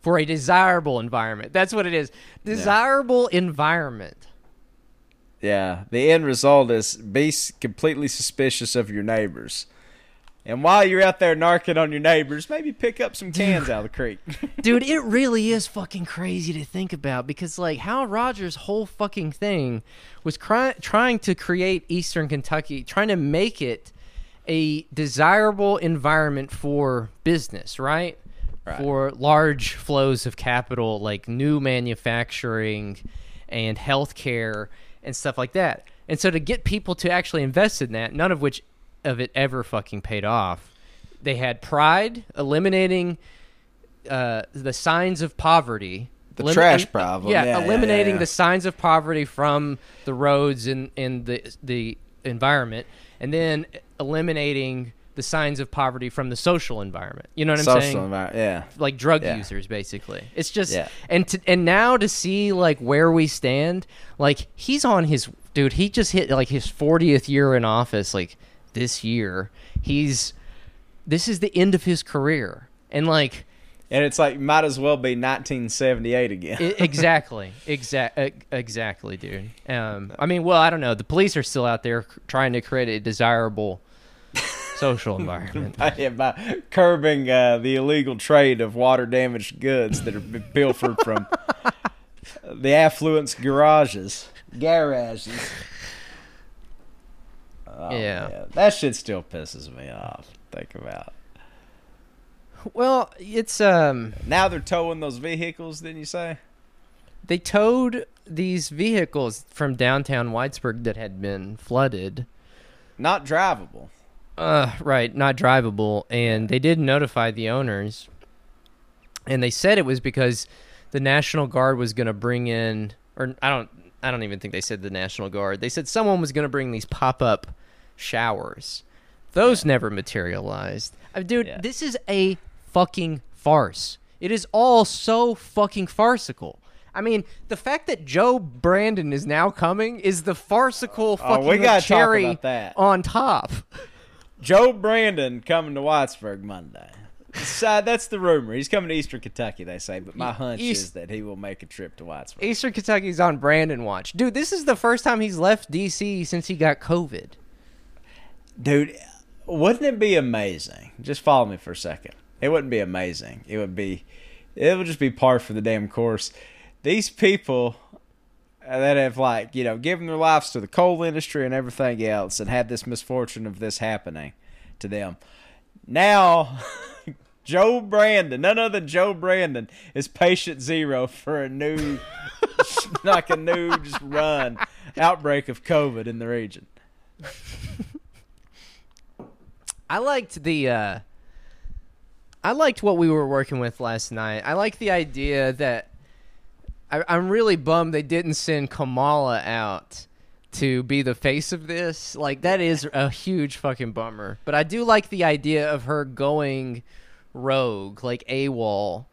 for a desirable environment. That's what it is. Desirable environment. Yeah, the end result is be completely suspicious of your neighbors. And while you're out there narking on your neighbors, maybe pick up some cans out of the creek. [laughs] Dude, it really is fucking crazy to think about because, like, Hal Rogers' whole fucking thing was cry- trying to create Eastern Kentucky, trying to make it a desirable environment for business, right? Right. For large flows of capital, like new manufacturing and healthcare and stuff like that. And so to get people to actually invest in that, none of which of it ever fucking paid off. They had pride, eliminating uh, the signs of poverty. The Elim- trash problem. Yeah, Yeah, yeah, eliminating yeah, yeah. the signs of poverty from the roads and, and the the environment, and then eliminating the signs of poverty from the social environment. You know what I'm Social saying? environment. Yeah. like drug Yeah. users basically it's just Yeah. and to, and now to see like where we stand like he's on his dude he just hit like his 40th year in office like this year he's this is the end of his career and like And it's like might as well be 1978 again. [laughs] Exactly exact exactly dude um i mean well i don't know the police are still out there trying to create a desirable [laughs] social environment Yeah, by curbing uh, the illegal trade of water damaged goods that are pilfered from [laughs] the affluence garages. Garages. Oh, Yeah. man. That shit still pisses me off. Think about. well it's um Now they're towing those vehicles, didn't you say? they towed these vehicles from downtown Whitesburg that had been flooded. Not drivable. Uh, right, not drivable, and they did notify the owners, and they said it was because the National Guard was going to bring in, or I don't, I don't even think they said the National Guard. They said someone was going to bring these pop-up showers. Those never materialized. Uh, dude, Yeah. this is a fucking farce. It is all so fucking farcical. I mean, the fact that Joe Brandon is now coming is the farcical Oh, fucking talk cherry about that. on top. Joe Brandon coming to Whitesburg Monday. So that's the rumor. He's coming to Eastern Kentucky, they say, but my hunch East- is that he will make a trip to Whitesburg. Eastern Kentucky's on Brandon watch. Dude, this is the first time he's left DC since he got COVID. Dude, wouldn't it be amazing? Just follow me for a second. It wouldn't be amazing. It would be, it would just be par for the damn course. These people that have like you know given their lives to the coal industry and everything else, and had this misfortune of this happening to them. Now, [laughs] Joe Brandon, none other than Joe Brandon, is patient zero for a new, [laughs] like a new just run outbreak of COVID in the region. [laughs] I liked the uh I liked what we were working with last night. I like the idea that I, I'm really bummed they didn't send Kamala out to be the face of this. Like that is a huge fucking bummer. But I do like the idea of her going rogue, like AWOL,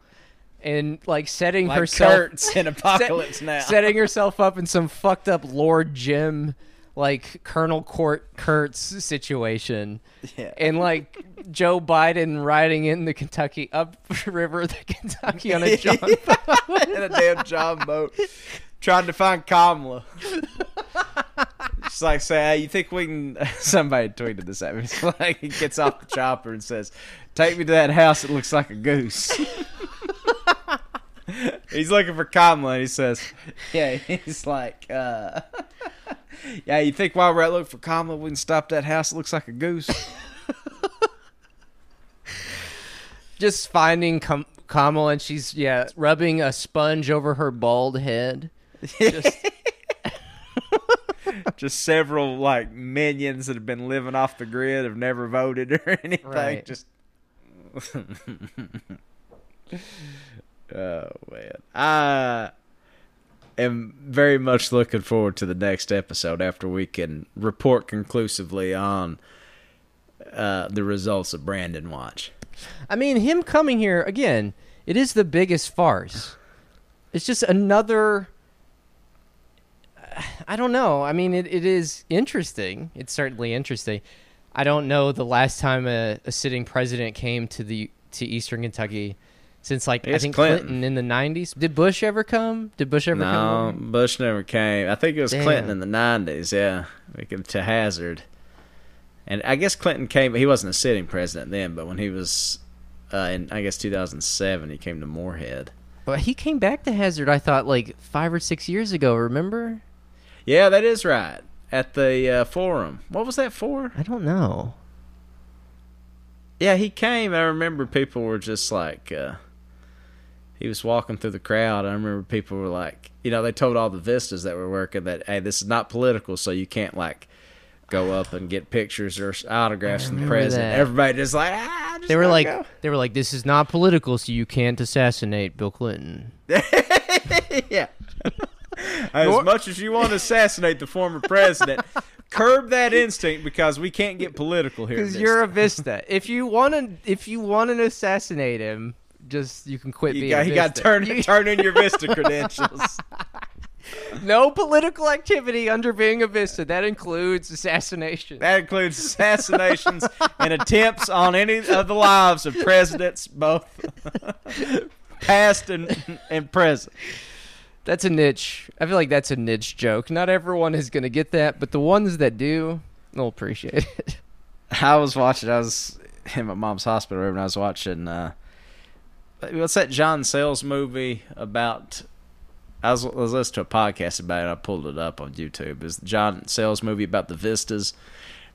and like setting Like herself in [laughs] Apocalypse Now. setting herself up in some fucked up Lord Jim like Colonel Court Kurtz situation. Yeah. And like Joe Biden riding in the Kentucky upriver the Kentucky on a [laughs] John in a damn John boat, trying to find Kamala. It's like say, hey, you think we can? [laughs] Somebody tweeted this at me. It's [laughs] like he gets off the chopper and says, "Take me to that house that looks like a goose." he's looking for Kamala. And he says, "Yeah." He's like, uh, [laughs] "Yeah, you think while we're out looking for Kamala, we can stop that house looks like a goose?" [laughs] just finding Kam- Kamala and she's yeah rubbing a sponge over her bald head. Just [laughs] just several like minions that have been living off the grid have never voted or anything. Right. Just oh man, I am very much looking forward to the next episode after we can report conclusively on uh, the results of Brandon Watch. I mean, him coming here again, it is the biggest farce. It's just another. I don't know. I mean, it, it is interesting. It's certainly interesting. I don't know the last time a, a sitting president came to the to Eastern Kentucky since like I It's think Clinton. Clinton. in the '90s. Did Bush ever come? Did Bush ever No, come? No, Bush never came. I think it was Damn. Clinton in the nineties. Yeah, we came to Hazard, and I guess Clinton came. He wasn't a sitting president then, but when he was uh, in, I guess two thousand seven, he came to Morehead. But he came back to Hazard. I thought like five or six years ago. Remember? Yeah, that is right. At the uh, forum, what was that for? I don't know. Yeah, he came. I remember people were just like, uh, he was walking through the crowd. I remember people were like, you know, they told all the vistas that were working that, hey, this is not political, so you can't like go up and get pictures or autographs from the president. that. Everybody just like, ah, just They were like, go. they were like, this is not political, so you can't assassinate Bill Clinton. [laughs] yeah. as Nor- much as you want to assassinate the former president, curb that instinct because we can't get political here. Because this you're a Vista. if you want to, if you want to assassinate him, just you can quit You being. got, a you got turn [laughs] turn in your Vista credentials. [laughs] no political activity under being a Vista. That includes assassination. That includes assassinations and attempts on any of the lives of presidents, both [laughs] past and and present. That's a niche. I feel like that's a niche joke. Not everyone is going to get that, but the ones that do, they'll appreciate it. I was watching. I was in my mom's hospital room, and I was watching. Uh, what's that John Sayles movie about? I was, I was listening to a podcast about it. I pulled it up on YouTube. Is John Sayles movie about the Vistas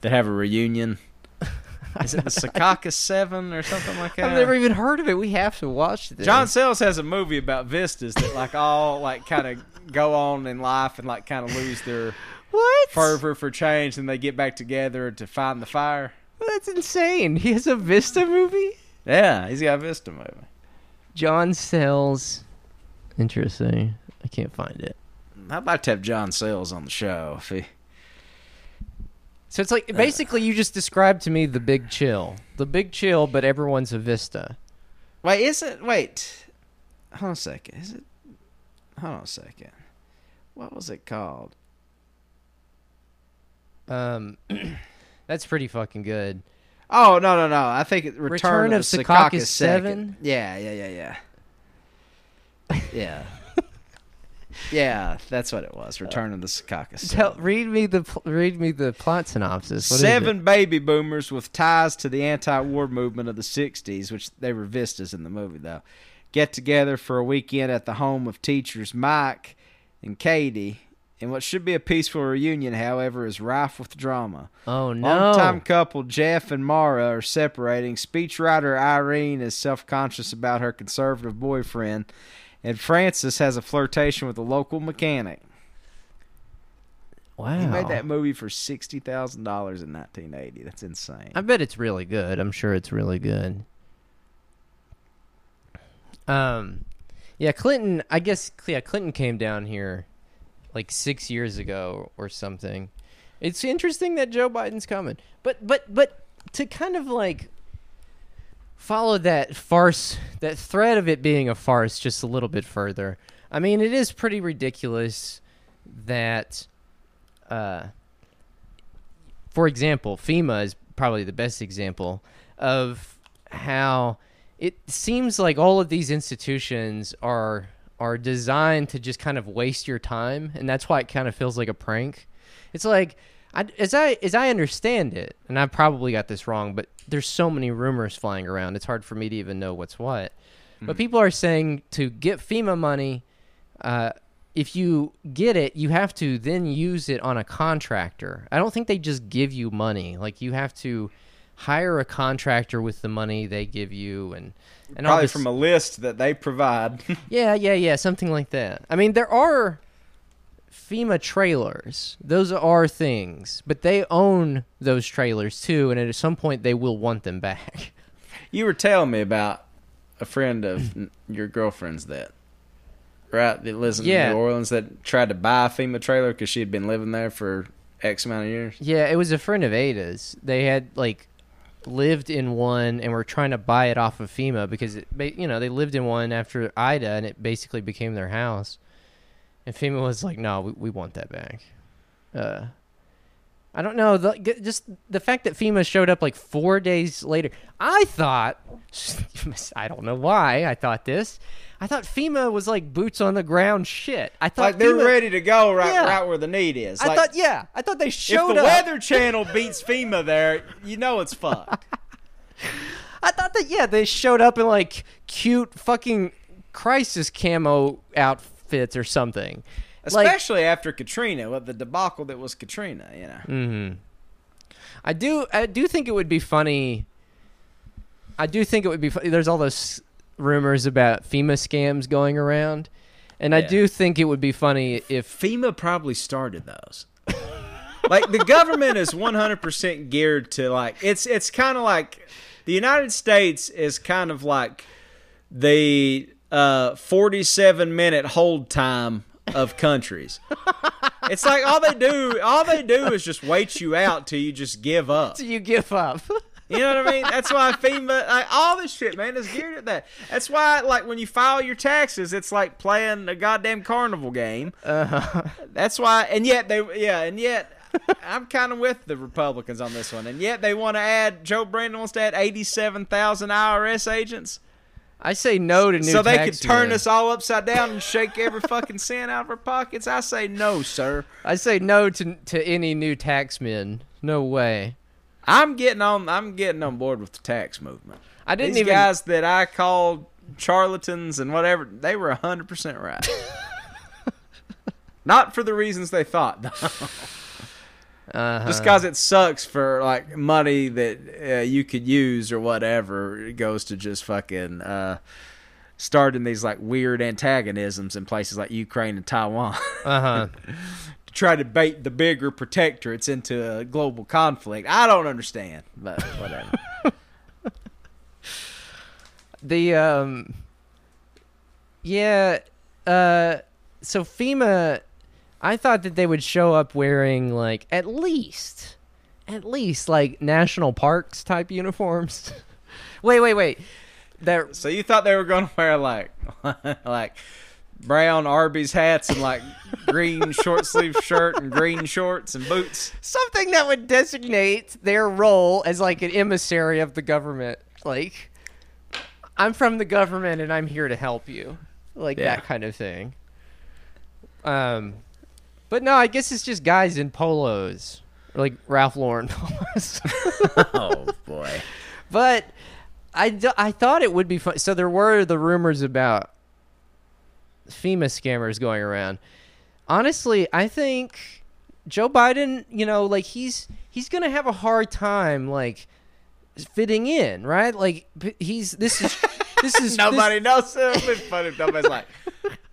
that have a reunion? [laughs] Is it the Secaucus Seven or something like that? I've never even heard of it. We have to watch this. John Sayles has a movie about vistas that like all like kind of go on in life and like kind of lose their what? fervor for change and they get back together to find the fire. That's insane. He has a Vista movie. Yeah, he's got a Vista movie. John Sayles. Interesting. I can't find it. I'd like to have John Sayles on the show if he. So it's like basically you just described to me the big chill. The big chill, but everyone's a Vista. Wait, is it? Wait, hold on a second. Is it? Hold on a second. What was it called? Um, [clears throat] that's pretty fucking good. Oh no no no! I think it Return, Return of, of Secaucus, Secaucus Seven? Yeah yeah yeah yeah. [laughs] yeah. Yeah, that's what it was. Return of the Secaucus. Tell, Seven. read me the read me the plot synopsis. What Seven baby boomers with ties to the anti-war movement of the '60s, which they were vistas in the movie though, get together for a weekend at the home of teachers Mike and Katie And what should be a peaceful reunion, however, is rife with drama. Oh no! Longtime couple Jeff and Mara are separating. Speechwriter Irene is self conscious about her conservative boyfriend, and Frances has a flirtation with a local mechanic. Wow. He made that movie for sixty thousand dollars in nineteen eighty. That's insane. I bet it's really good. I'm sure it's really good. Um, yeah, Clinton. I guess yeah, Clinton came down here like six years ago or something. It's interesting that Joe Biden's coming, but but but to kind of like follow that farce, that thread of it being a farce, just a little bit further. I mean, it is pretty ridiculous that, uh, for example, FEMA is probably the best example of how it seems like all of these institutions are are designed to just kind of waste your time, and that's why it kind of feels like a prank. It's like, I, as I as I understand it, and I probably got this wrong, but there's so many rumors flying around. It's hard for me to even know what's what. But people are saying to get FEMA money, uh, if you get it, you have to then use it on a contractor. I don't think they just give you money. Like you have to hire a contractor with the money they give you, and and Probably this- from a list that they provide. [laughs] yeah, yeah, yeah, something like that. I mean, there are FEMA trailers. Those are things, but they own those trailers too, and at some point they will want them back. [laughs] you were telling me about a friend of [laughs] your girlfriend's that. Right, that lives in Yeah. New Orleans that tried to buy a FEMA trailer because she had been living there for X amount of years. Yeah, it was a friend of Ada's. They had like lived in one and were trying to buy it off of FEMA because it, you know, they lived in one after Ida and it basically became their house. And FEMA was like, "No, we, we want that back." Uh I don't know, the, just the fact that FEMA showed up like 4 days later. I thought [laughs] I don't know why I thought this. I thought FEMA was like boots on the ground shit. I thought Like they're FEMA, ready to go right, Yeah. right where the need is. I thought yeah, I thought they showed up. if the up. Weather Channel beats FEMA there, you know it's fucked. [laughs] I thought that yeah, they showed up in like cute fucking crisis camo outfits or something. Like, Especially after Katrina, with the debacle that was Katrina, you know. hmm I do I do think it would be funny. I do think it would be funny. There's all those rumors about FEMA scams going around, and I do think it would be funny if FEMA probably started those. like the government is 100% geared to like it's it's kind of like the United States is kind of like the uh 47 minute hold time of countries. it's like all they do all they do is just wait you out till you just give up. Till you give up. You know what I mean? That's why FEMA, like all this shit, man, is geared at that. That's why, like, when you file your taxes, it's like playing a goddamn carnival game. uh, That's why, and yet they, yeah, and yet I'm kind of with the Republicans on this one, and yet they want to add. Joe Brandon wants to add 87,000 IRS agents, I say no to new so they could turn us all upside down and shake every fucking cent out of our pockets. I say no, sir. I say no to to any new tax men. No way. I'm getting on. I'm getting on board with the tax movement. I didn't These even guys that I called charlatans and whatever, they were 100% right. [laughs] Not for the reasons they thought, [laughs] though. uh Just because it sucks for like money that uh, you could use or whatever, it goes to just fucking uh, starting these like weird antagonisms in places like Ukraine and Taiwan [laughs] Uh huh. to try to bait the bigger protectorates into a global conflict. I don't understand, but whatever. [laughs] The um Yeah, uh so FEMA I thought that they would show up wearing like at least at least like national parks type uniforms. [laughs] wait, wait, wait. That So you thought they were going [laughs] to wear like [laughs] like brown Arby's hats and like green short sleeve shirt and green shorts and boots? something that would designate their role as like an emissary of the government. Like I'm from the government and I'm here to help you. Like Yeah. that kind of thing. Um but no, I guess it's just guys in polos. Or like Ralph Lauren [laughs] polos. [laughs] Oh boy. but I, d- I thought it would be fun. So there were the rumors about FEMA scammers going around. honestly, I think Joe Biden, you know, like he's he's gonna have a hard time like fitting in, right? Like he's this is this is [laughs] Nobody knows him. It'd funny nobody's like,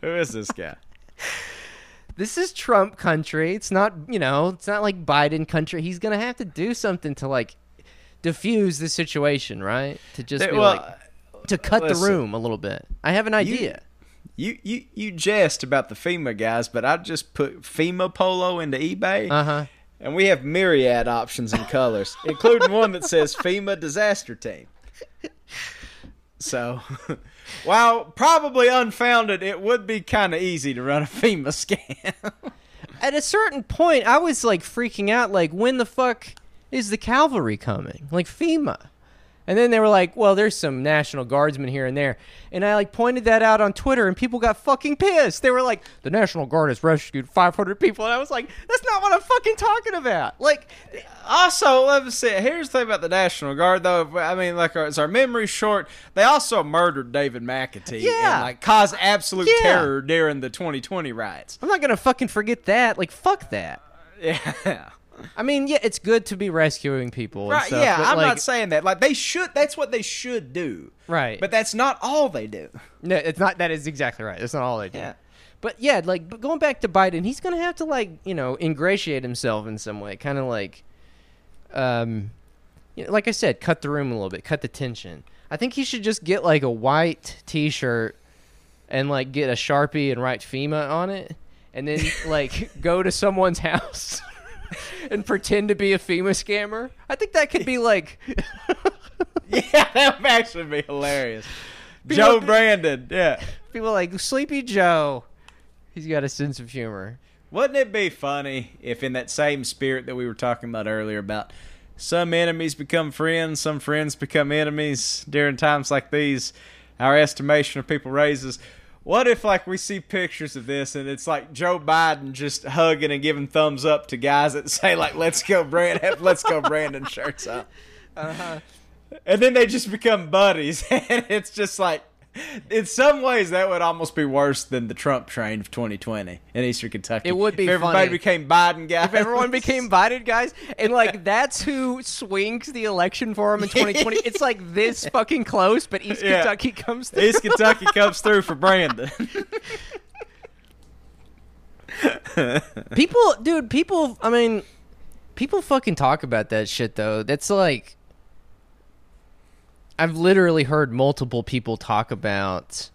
who is this guy? This, is Trump country. It's not you know, it's not like Biden country. He's gonna have to do something to like diffuse the situation, right? To just be well, like to cut the room a little bit. I have an idea. You, you you jest about the FEMA guys, but I just put FEMA polo into eBay, Uh huh. and we have myriad options and colors, including one that says [laughs] FEMA disaster team. So, [laughs] while probably unfounded, it would be kind of easy to run a FEMA [laughs] scam. At a certain point, I was like freaking out. Like, when the fuck is the cavalry coming? Like FEMA. And then they were like, "Well, there's some National Guardsmen here and there," and I like pointed that out on Twitter, and people got fucking pissed. They were like, "The National Guard has rescued 500 people," and I was like, "That's not what I'm fucking talking about." Like, Also, let me say, here's the thing about the National Guard, though. I mean, like, is our memory short? They also murdered David McAtee Yeah. and like caused absolute Yeah. terror during the 2020 riots. I'm not gonna fucking forget that. Like, fuck that. [laughs] Yeah. I mean, yeah, it's good to be rescuing people. And Right, stuff, yeah, I'm like, not saying that. Like they should that's what they should do. right. But that's not all they do. No, it's not. That is exactly right. That's not all they do. Yeah. But yeah, like but going back to Biden, he's gonna have to like you know ingratiate himself in some way, kind of like, um, you know, like I said, cut the room a little bit, cut the tension. I think he should just get like a white T-shirt and like get a sharpie and write FEMA on it, and then like [laughs] go to someone's house [laughs] [laughs] and pretend to be a FEMA scammer. I think that could be like. [laughs] Yeah, that would actually be hilarious. [laughs] People- Joe Brandon, yeah. People like Sleepy Joe. He's got a sense of humor. Wouldn't it be funny if, in that same spirit that we were talking about earlier, about some enemies become friends, some friends become enemies during times like these, our estimation of people raises. What if, like, we see pictures of this and it's like Joe Biden just hugging and giving thumbs up to guys that say, like, let's go, Brandon, [laughs] let's go, Brandon shirts up. Uh-huh. And then they just become buddies. [laughs] And it's just like, [laughs] in some ways, that would almost be worse than the Trump train of 2020 in Eastern Kentucky. It would be if everybody funny. became Biden guys. if everyone became Biden guys, and like [laughs] that's who swings the election for him in 2020. It's like this [laughs] fucking close, but East Yeah. Kentucky comes through. East Kentucky comes through for Brandon. people, dude, people. I mean, people fucking talk about that shit though. That's like, I've literally heard multiple people talk about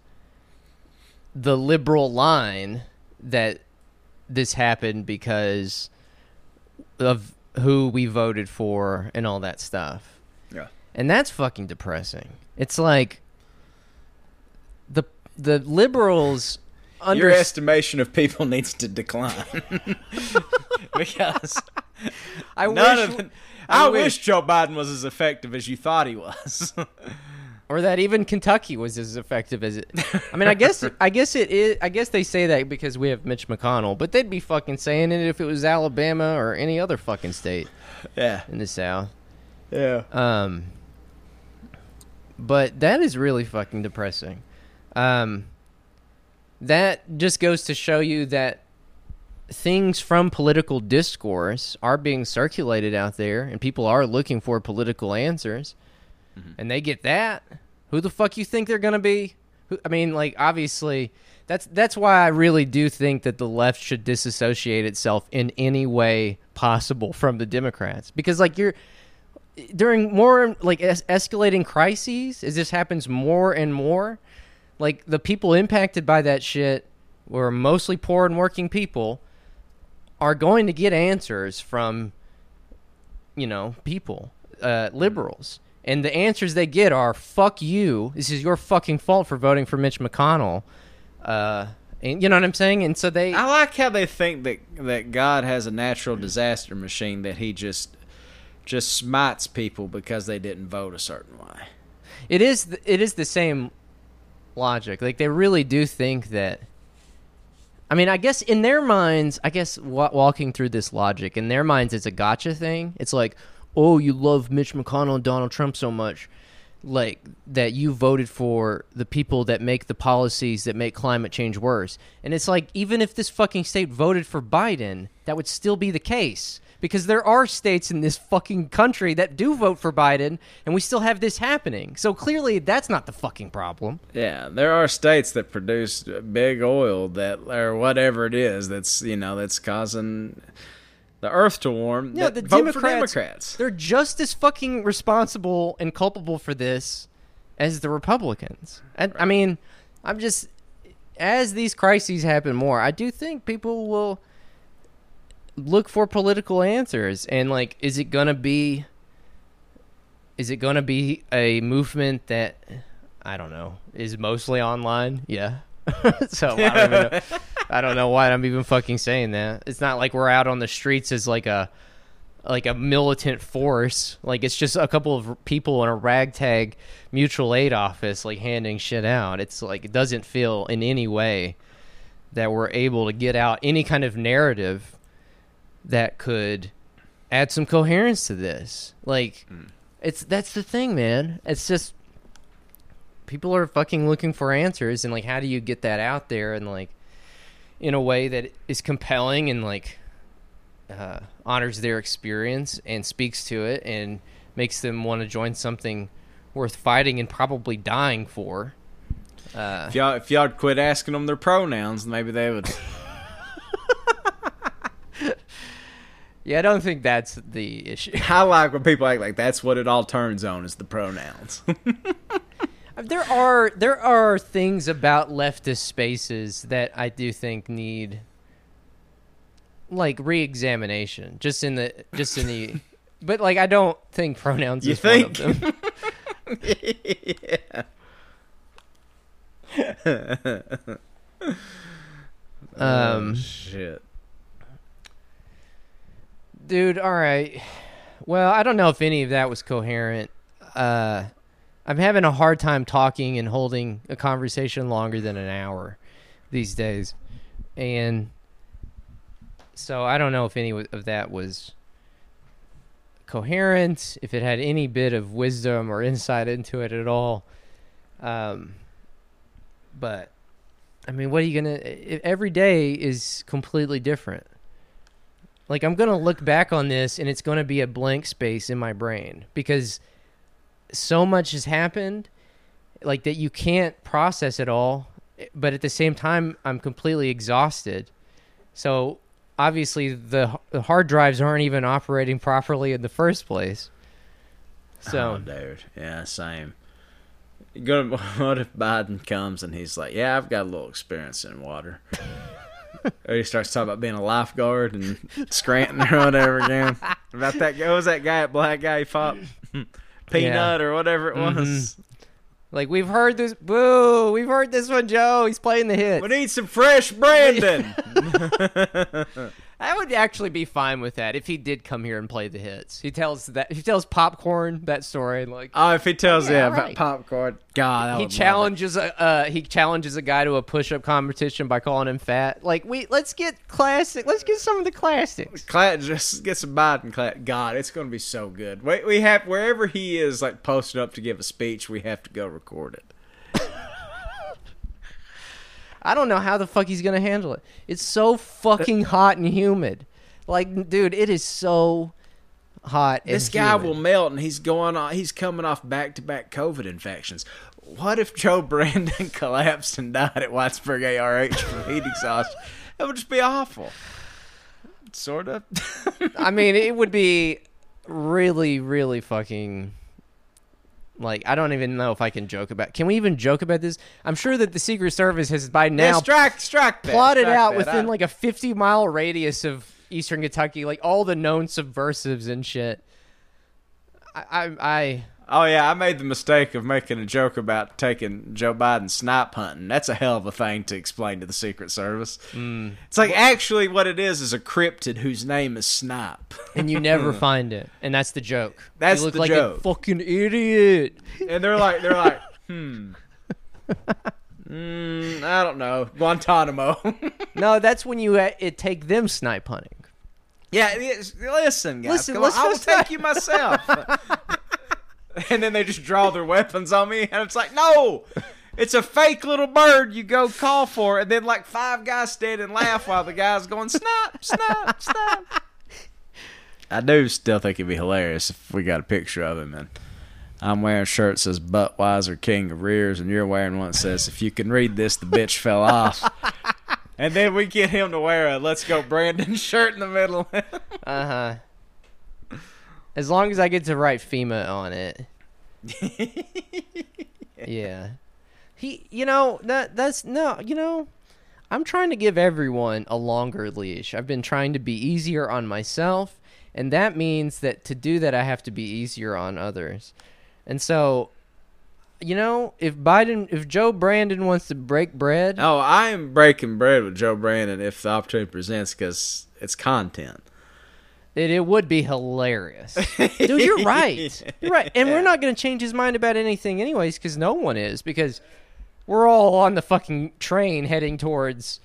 the liberal line that this happened because of who we voted for and all that stuff. Yeah. And that's fucking depressing. It's like the the liberals under Your estimation of people needs to decline [laughs] [laughs] because I none wish of the, I I, wish- wish Joe Biden was as effective as you thought he was. [laughs] or that even Kentucky was as effective as it. I mean, I guess I guess it is. I guess they say that because we have Mitch McConnell, but they'd be fucking saying it if it was Alabama or any other fucking state yeah, in the South. yeah. Um, but that is really fucking depressing. Um, that just goes to show you that things from political discourse are being circulated out there, and people are looking for political answers, mm-hmm. and they get that. Who the fuck you think they're gonna be? Who, I mean, like obviously. That's that's why I really do think that the left should disassociate itself in any way possible from the Democrats because like you're during more like es- escalating crises as this happens more and more like the people impacted by that shit were mostly poor and working people are going to get answers from you know people uh, liberals and the answers they get are fuck you this is your fucking fault for voting for mitch mcconnell uh, and you know what i'm saying and so they I like how they think that that God has a natural disaster machine that He just just smites people because they didn't vote a certain way. It is th- it is the same logic. Like they really do think that. I mean, I guess in their minds, I guess wa- walking through this logic in their minds, it's a gotcha thing. It's like, oh, you love Mitch McConnell and Donald Trump so much like that you voted for the people that make the policies that make climate change worse. And it's like even if this fucking state voted for Biden, that would still be the case because there are states in this fucking country that do vote for Biden and we still have this happening. So clearly that's not the fucking problem. Yeah, there are states that produce big oil that or whatever it is that's you know that's causing the earth to warm. Yeah, the vote for Democrats, Democrats. They're just as fucking responsible and culpable for this as the Republicans. And I mean, I'm just as these crises happen more, I do think people will look for political answers and like is it going to be is it to be a movement that I don't know, is mostly online? Yeah. [laughs] so I don't, know, [laughs] I don't know why I'm even fucking saying that. It's not like we're out on the streets as like a like a militant force. Like it's just a couple of people in a ragtag mutual aid office like handing shit out. It's like it doesn't feel in any way that we're able to get out any kind of narrative that could add some coherence to this. Like it's that's the thing, man. It's just people are fucking looking for answers and like how do you get that out there and like in a way that is compelling and like uh, honors their experience and speaks to it and makes them want to join something worth fighting and probably dying for. Uh, If y'all if y'all quit asking them their pronouns, maybe they would. [laughs] [laughs] yeah, I don't think that's the issue. [laughs] I like when people act like that's what it all turns on is the pronouns. [laughs] there are there are things about leftist spaces that I do think need like re-examination just in the just in the but like I don't think pronouns You is one of think? them. Um, shit. Dude all right. Well i don't know if any of that was coherent. Uh i'm having a hard time talking and holding a conversation longer than an hour these days. And so i don't know if any of that was coherent if it had any bit of wisdom or insight into it at all. Um but i mean what are you gonna every day is completely different like I'm gonna look back on this and it's gonna be a blank space in my brain because so much has happened, like that you can't process it all. But at the same time, I'm completely exhausted. So obviously, the, the hard drives aren't even operating [laughs] properly in the first place. So oh, dude, yeah, same. Go. [laughs] What if Biden comes and he's like, "Yeah, I've got a little experience in water." [laughs] or he starts talking about being a lifeguard and Scranton or whatever again. [laughs] About that guy, was that guy, black guy, Pop [laughs] Peanut or whatever it mm-hmm. was. like we've heard this, boo! We've heard this one, Joe. He's playing the hit. We need some fresh Brandon. [laughs] I would actually be fine with that if he did come here and play the hits. He tells that he tells popcorn that story like oh, if he tells Yeah, yeah, right. popcorn, God, I he would love it. challenges a uh, he challenges a guy to a push up competition by calling him fat. Like we let's get classic. Let's get some of the classics. Cla- just get some Biden. Cla- God, it's going to be so good. We, we have wherever he is, like posted up to give a speech, we have to go record it. I don't know how the fuck he's gonna handle it. It's so fucking hot and humid. Like, dude, it is so hot. and This guy humid. will melt, and he's going on. He's coming off back to back COVID infections. What if Joe [laughs] Brandon collapsed and died at Whitesburg ARH from heat exhaustion? That would just be awful. Sort of. [laughs] I mean, it would be really, really fucking. Like, I don't even know if I can joke about. Can we even joke about this? I'm sure that the Secret Service has by yeah, now strike, strike that, plotted strike out that. within I- like a 50 mile radius of Eastern Kentucky, like all the known subversives and shit. I, I, I Oh yeah, I made the mistake of making a joke about taking Joe Biden snipe hunting. That's a hell of a thing to explain to the Secret Service. Mm. It's like actually what it is is a cryptid whose name is Snipe. and you never [laughs] find it, and that's the joke. That's you look the like joke. a fucking idiot. and they're like they're like, [laughs] hmm. Mm, I don't know. Guantanamo. [laughs] No, that's when you uh, it take them snipe hunting. yeah, listen, guys. Listen, let's on. I will snipe. take you myself. [laughs] and then they just draw their weapons on me, and it's like, no, it's a fake little bird. You go call for, and then like five guys stand and laugh while the guy's going snap, snap, snap. [laughs] I do still think it'd be hilarious if we got a picture of him and I'm wearing a shirt that says Buttweiser King of Rears, and you're wearing one that says, if you can read this, the bitch fell off. [laughs] and then we get him to wear a Let's Go Brandon shirt in the middle. Uh huh. As long as I get to write FEMA on it. [laughs] yeah. He, you know, that that's no, you know, I'm trying to give everyone a longer leash. I've been trying to be easier on myself, and that means that to do that I have to be easier on others. And so, you know, if Biden, if Joe Brandon wants to break bread, oh, I am breaking bread with Joe Brandon if the opportunity presents because it's content. It, it would be hilarious. Dude, you're right. [laughs] You're right. And we're not going to change his mind about anything, anyways, because no one is, because we're all on the fucking train heading towards,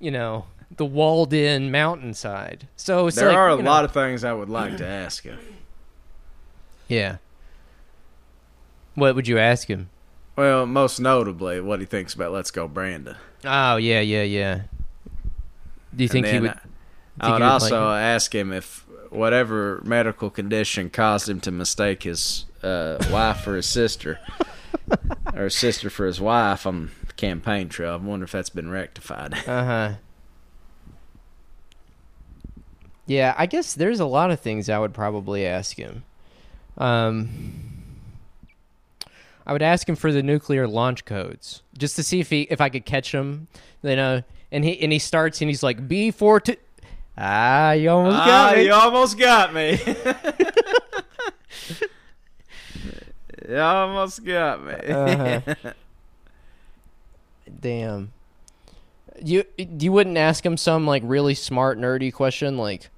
you know, the walled in mountainside. So it's there like, are a you know- lot of things I would like to ask him. Yeah. What would you ask him? Well, most notably, what he thinks about Let's Go Brandon. Oh, yeah, yeah, yeah. Do you think he would. I- I would like also ask him if whatever medical condition caused him to mistake his uh, wife for his sister, [laughs] or his sister for his wife on the campaign trail. I wonder if that's been rectified. [laughs] Uh huh. Yeah, I guess there's a lot of things I would probably ask him. Um, I would ask him for the nuclear launch codes just to see if he if I could catch him. You know, and he and he starts and he's like B four two. Ah, you almost got Ah, me. you almost got me. [laughs] you almost got me. Uh-huh. Damn. You you wouldn't ask him some like really smart nerdy question like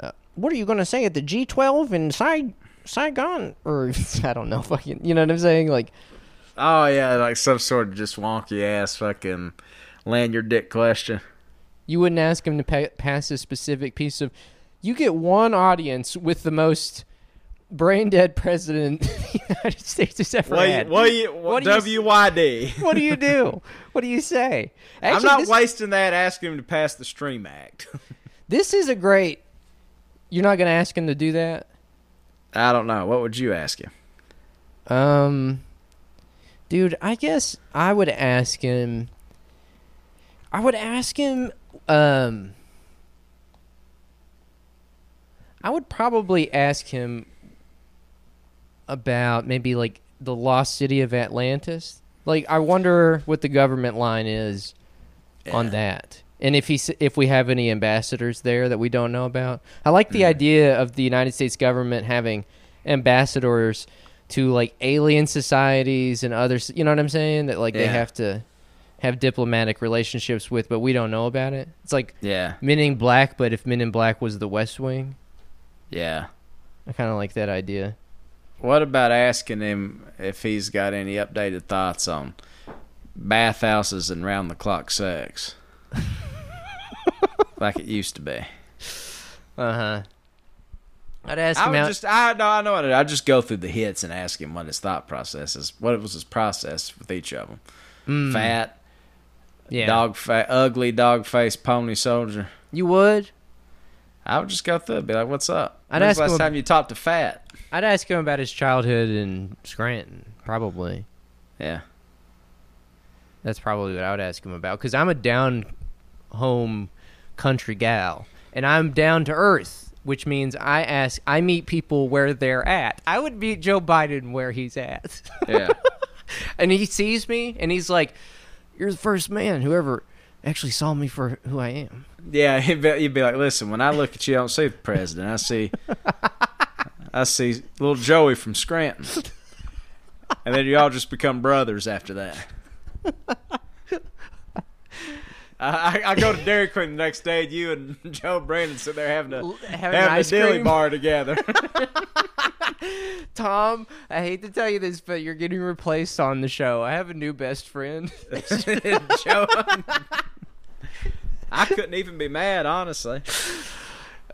uh, what are you going to say at the G12 in Sai Saigon or [laughs] I don't know fucking you know what I'm saying like oh yeah, like some sort of just wonky ass fucking land your dick question. You wouldn't ask him to pa- pass a specific piece of you get one audience with the most brain dead president [laughs] the United States has ever What? had. What? You, What you WYD. what do you do? What do you say? I'm not this- wasting that asking him to pass the Stream Act. [laughs] This is a great. You're not going to ask him to do that. I don't know. What would you ask him? Um, dude, I guess I would ask him. I would ask him. Um, I would probably ask him about maybe like the lost city of Atlantis. Like, I wonder what the government line is on that, and if he if we have any ambassadors there that we don't know about. I like the idea of the United States government having ambassadors to like alien societies and others. You know what I'm saying? That like they have to have diplomatic relationships with, but we don't know about it. It's like Yeah, Men in Black, but if Men in Black was the West Wing, yeah. I kind of like that idea. What about asking him if he's got any updated thoughts on bathhouses and round the clock sex? [laughs] like it used to be. Uh huh. I'd ask I him would out. just, I know, I know. what I'd just go through the hits and ask him what his thought process is. What was his process with each of them? Mm, Fat, yeah. dog, fa- ugly dog face pony soldier. You would? I would just go through it, be like, "What's up?" I'd When's ask the last him- time you talked to Fat? I'd ask him about his childhood in Scranton. Probably. Yeah, That's probably what I would ask him about. Because I'm a down home country gal, and I'm down to earth, which means I ask, I meet people where they're at. I would meet Joe Biden where he's at. yeah. [laughs] and he sees me, and he's like, "You're the first man who ever actually saw me for who I am." Yeah, he'd be, you'd be like, listen, when I look at you, I don't see the president. I see, I see little Joey from Scranton, and then you all just become brothers after that. I, I, go to Dairy Queen the next day, and you and [laughs] Joe Brandon sit there having a having having a dilly cream? [laughs] bar together. Tom, I hate to tell you this, but you're getting replaced on the show. I have a new best friend. [laughs] Joe, I couldn't even be mad, honestly.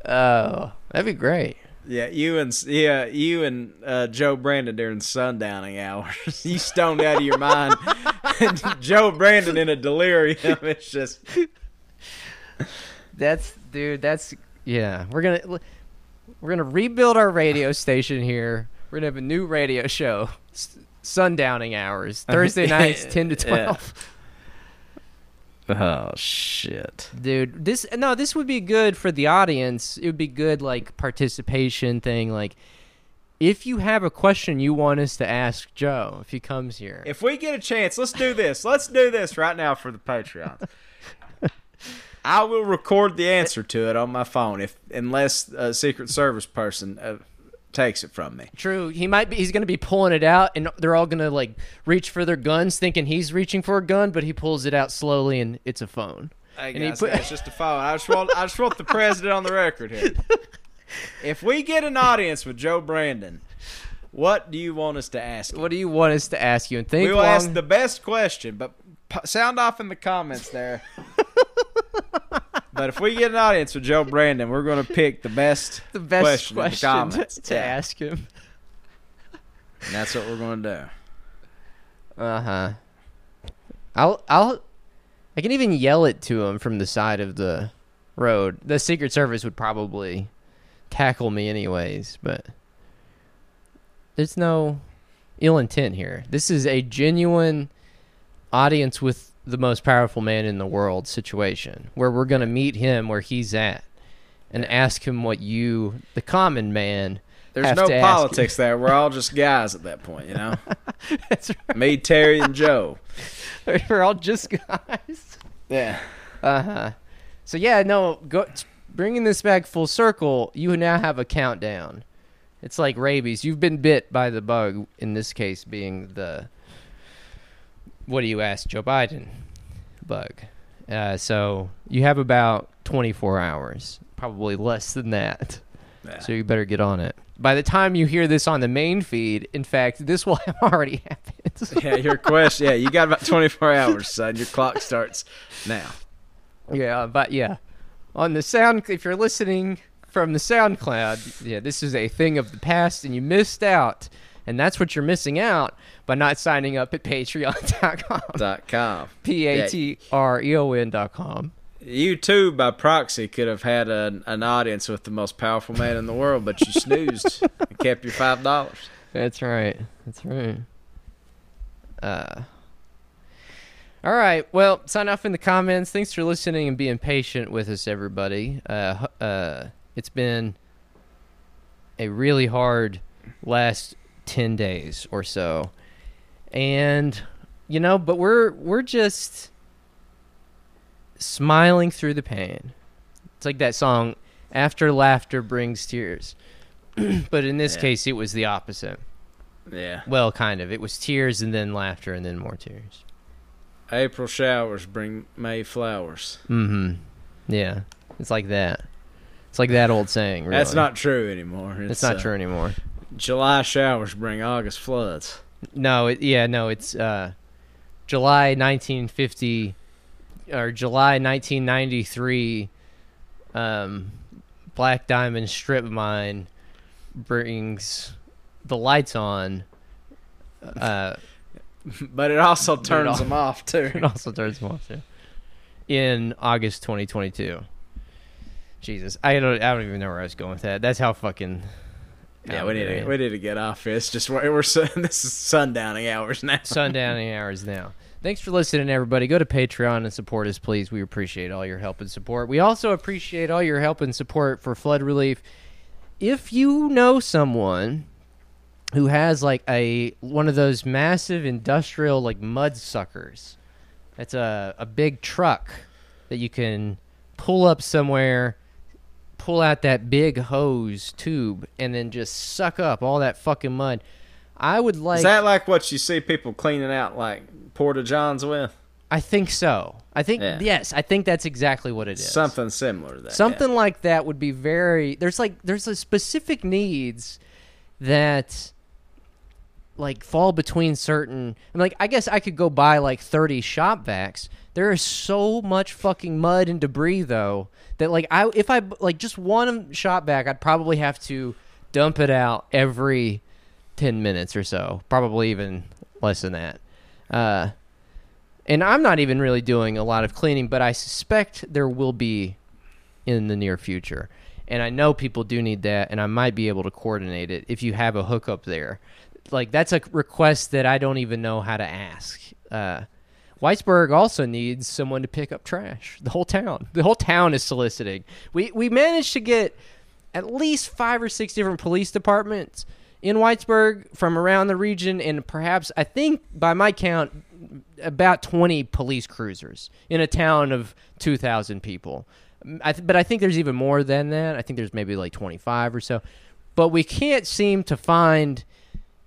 Oh, that'd be great. Yeah, you and yeah, you and uh, Joe Brandon during sundowning hours. [laughs] you stoned out of your mind. [laughs] Joe Brandon in a delirium. It's just That's dude. That's yeah. We're gonna we're gonna rebuild our radio station here. We're gonna have a new radio show. S- sundowning hours [laughs] Thursday nights, ten to Yeah. Twelve. oh shit. Dude, this no, this would be good for the audience. It would be good like participation thing. Like, if you have a question you want us to ask Joe if he comes here, If we get a chance, let's do this. Let's do this right now for the Patreon. [laughs] I will record the answer to it on my phone if unless a Secret Service person uh, takes it from me. True. He might be. He's going to be pulling it out, and they're all going to like reach for their guns, thinking he's reaching for a gun, but he pulls it out slowly, and it's a phone. Hey And he put- it's just a phone. I just want I just want the [laughs] president on the record here. If we get an audience with Joe Brandon, what do you want us to ask? him? What do you want us to ask you? And think We will long. ask the best question, but p- sound off in the comments there. [laughs] but if we get an audience with Joe Brandon, we're going to pick the best, [laughs] the best question, question, in the to, to Yeah. ask him. And that's what we're going to do. Uh huh. I'll I'll I can even yell it to him from the side of the road. The Secret Service would probably tackle me anyways, but there's no ill intent here. This is a genuine audience with the most powerful man in the world situation where we're going to meet him where he's at and ask him what you the common man There's no politics there. We're all just guys at that point, you know? [laughs] That's right. Me, Terry, and Joe. [laughs] We're all just guys. Yeah. Uh huh. So yeah, no, go bringing this back full circle. You now have a countdown. It's like rabies. You've been bit by the bug. In this case, being the what do you ask Joe Biden bug. Uh, so you have about 24 hours, probably less than that. Yeah. So you better get on it. By the time you hear this on the main feed, in fact, this will [laughs] have already happened. [laughs] yeah, your question. Yeah, you got about 24 hours, son. Your clock starts now. Yeah, but yeah, on the sound, if you're listening from the SoundCloud, yeah, this is a thing of the past, and you missed out, and that's what you're missing out by not signing up at [laughs] Patreon.com, Dot com. p a t r e o n dot com. You too, by proxy, could have had an, an audience with the most powerful man in the world, but you snoozed and kept your five dollars. That's right. That's right. Uh. All right. Well, sign off in the comments. Thanks for listening and being patient with us, everybody. Uh, uh, it's been a really hard last ten days or so, and you know, but we're we're just smiling through the pain. It's like that song, "After laughter brings tears," [clears throat] but in this Yeah. case, it was the opposite. Yeah. Well, kind of. It was tears and then laughter and then more tears. April showers bring May flowers. Mm-hmm. Yeah. It's like that. It's like that old saying. Really. That's not true anymore. It's, It's not uh, true anymore. July showers bring August floods. No. It, yeah. No. It's uh, July 1950 or July 1993. Um, Black Diamond Strip Mine brings the lights on. Uh, [laughs] But it also But it turns them off [laughs] too. it also turns them off too. In August 2022. Jesus, I don't, I don't even know where I was going with that. That's how fucking. Yeah, oh, we need to we need to get off this. Just we're, we're sun- [laughs] this is sundowning hours now. sundowning [laughs] hours now. Thanks for listening, everybody. Go to Patreon and support us, please. We appreciate all your help and support. We also appreciate all your help and support for flood relief. If you know someone who has like a one of those massive industrial like mud suckers, that's a a big truck that you can pull up somewhere, pull out that big hose tube, and then just suck up all that fucking mud. I would like. is that like what you see people cleaning out like porta johns with? I think so. I think Yeah. yes, I think that's exactly what it is. Something similar to that. Something like that would be very there's like there's a specific needs that like fall between certain I'm like I guess I could go buy like 30 shop vacs. There is so much fucking mud and debris though that like I if I like just one shop vac I'd probably have to dump it out every 10 minutes or so, probably even less than that. Uh, and I'm not even really doing a lot of cleaning, but I suspect there will be in the near future. And I know people do need that, and I might be able to coordinate it if you have a hookup there. Like, that's a request that I don't even know how to ask. Uh, Whitesburg also needs someone to pick up trash. The whole town. The whole town is soliciting. We we managed to get at least five or six different police departments in Whitesburg from around the region, and perhaps I think by my count, about twenty police cruisers in a town of two thousand people. I th- but I think there's even more than that. I think there's maybe like twenty five or so. But we can't seem to find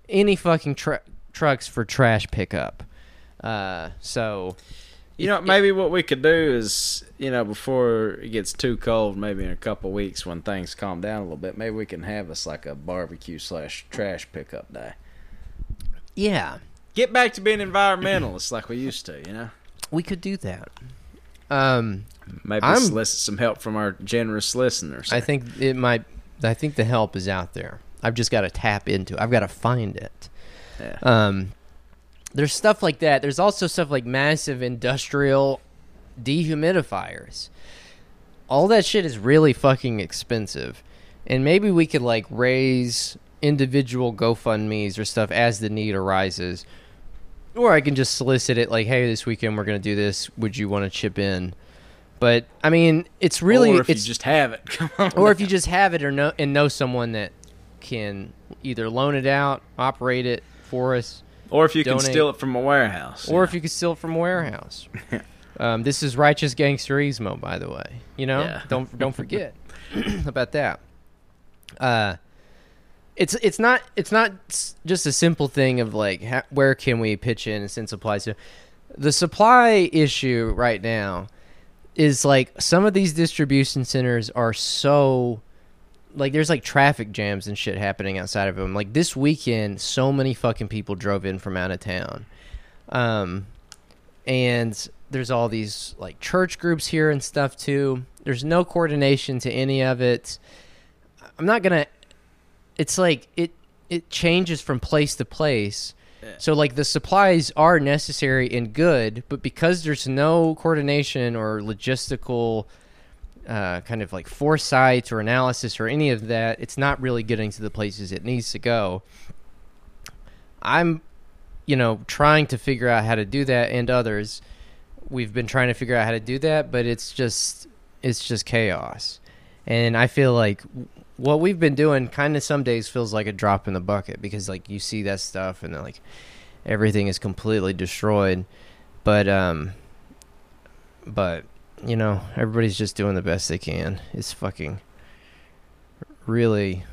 any fucking tr- trucks for trash pickup. Uh, so You know, maybe what we could do is, you know, before it gets too cold, maybe in a couple weeks when things calm down a little bit, maybe we can have us like a barbecue slash trash pickup day. yeah, Get back to being environmentalists like we used to, you know. we could do that. Um, Maybe I'm- solicit some help from our generous listeners. I think it might. I think the help is out there. I've just got to tap into. it. I've got to find it. Yeah. Um, there's stuff like that. There's also stuff like massive industrial dehumidifiers. All that shit is really fucking expensive, and maybe we could like raise individual GoFundmes or stuff as the need arises, or I can just solicit it like, hey, this weekend we're gonna do this. Would you want to chip in? But I mean, it's really or if it's you just have it. [laughs] Come on. or if you just have it or know and know someone that can either loan it out, operate it for us, or if you can steal it from a warehouse. or if you can steal it from a warehouse. [laughs] um, this is righteous gangsterismo, by the way. You know, Yeah. don't don't forget [laughs] [clears throat] about that. Uh, it's it's not it's not just a simple thing of like ha- where can we pitch in and send supplies to. The supply issue right now is like some of these distribution centers are so like there's like traffic jams and shit happening outside of them. Like this weekend, so many fucking people drove in from out of town. Um, and there's all these like church groups here and stuff too. There's no coordination to any of it. I'm not gonna. It's like it it changes from place to place. So like the supplies are necessary and good, but because there's no coordination or logistical uh, kind of like foresight or analysis or any of that, it's not really getting to the places it needs to go. I'm, you know, trying to figure out how to do that, and others, we've been trying to figure out how to do that, but it's just it's just chaos, and I feel like what we've been doing kind of some days feels like a drop in the bucket because like you see that stuff and then like everything is completely destroyed, but um, but you know everybody's just doing the best they can. It's fucking really,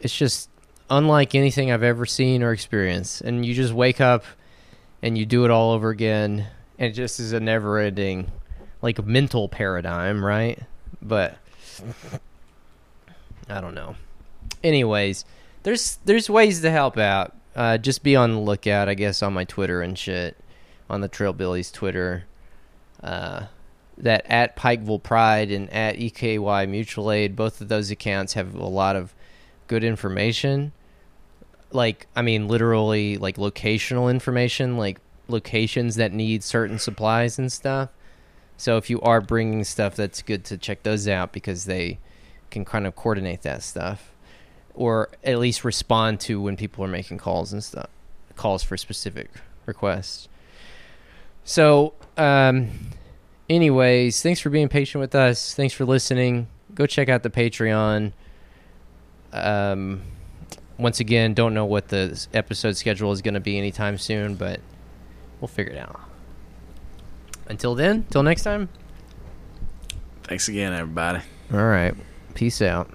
it's just unlike anything I've ever seen or experienced, and you just wake up and you do it all over again, and it just is a never-ending like mental paradigm, right? But I don't know. Anyways, there's there's ways to help out. Uh, just be on the lookout, I guess, on my Twitter and shit, on the Trillbillies Twitter. Uh, that at Pikeville Pride and at EKY Mutual Aid, both of those accounts have a lot of good information. Like, I mean, literally, like locational information, like locations that need certain supplies and stuff. So if you are bringing stuff, that's good to check those out because they can kind of coordinate that stuff, or at least respond to when people are making calls and stuff, calls for specific requests. So, um, anyways, thanks for being patient with us. Thanks for listening. Go check out the Patreon. Um, once again, don't know what the episode schedule is going to be anytime soon, but we'll figure it out. Until then, till next time. Thanks again, everybody. All right. Peace out.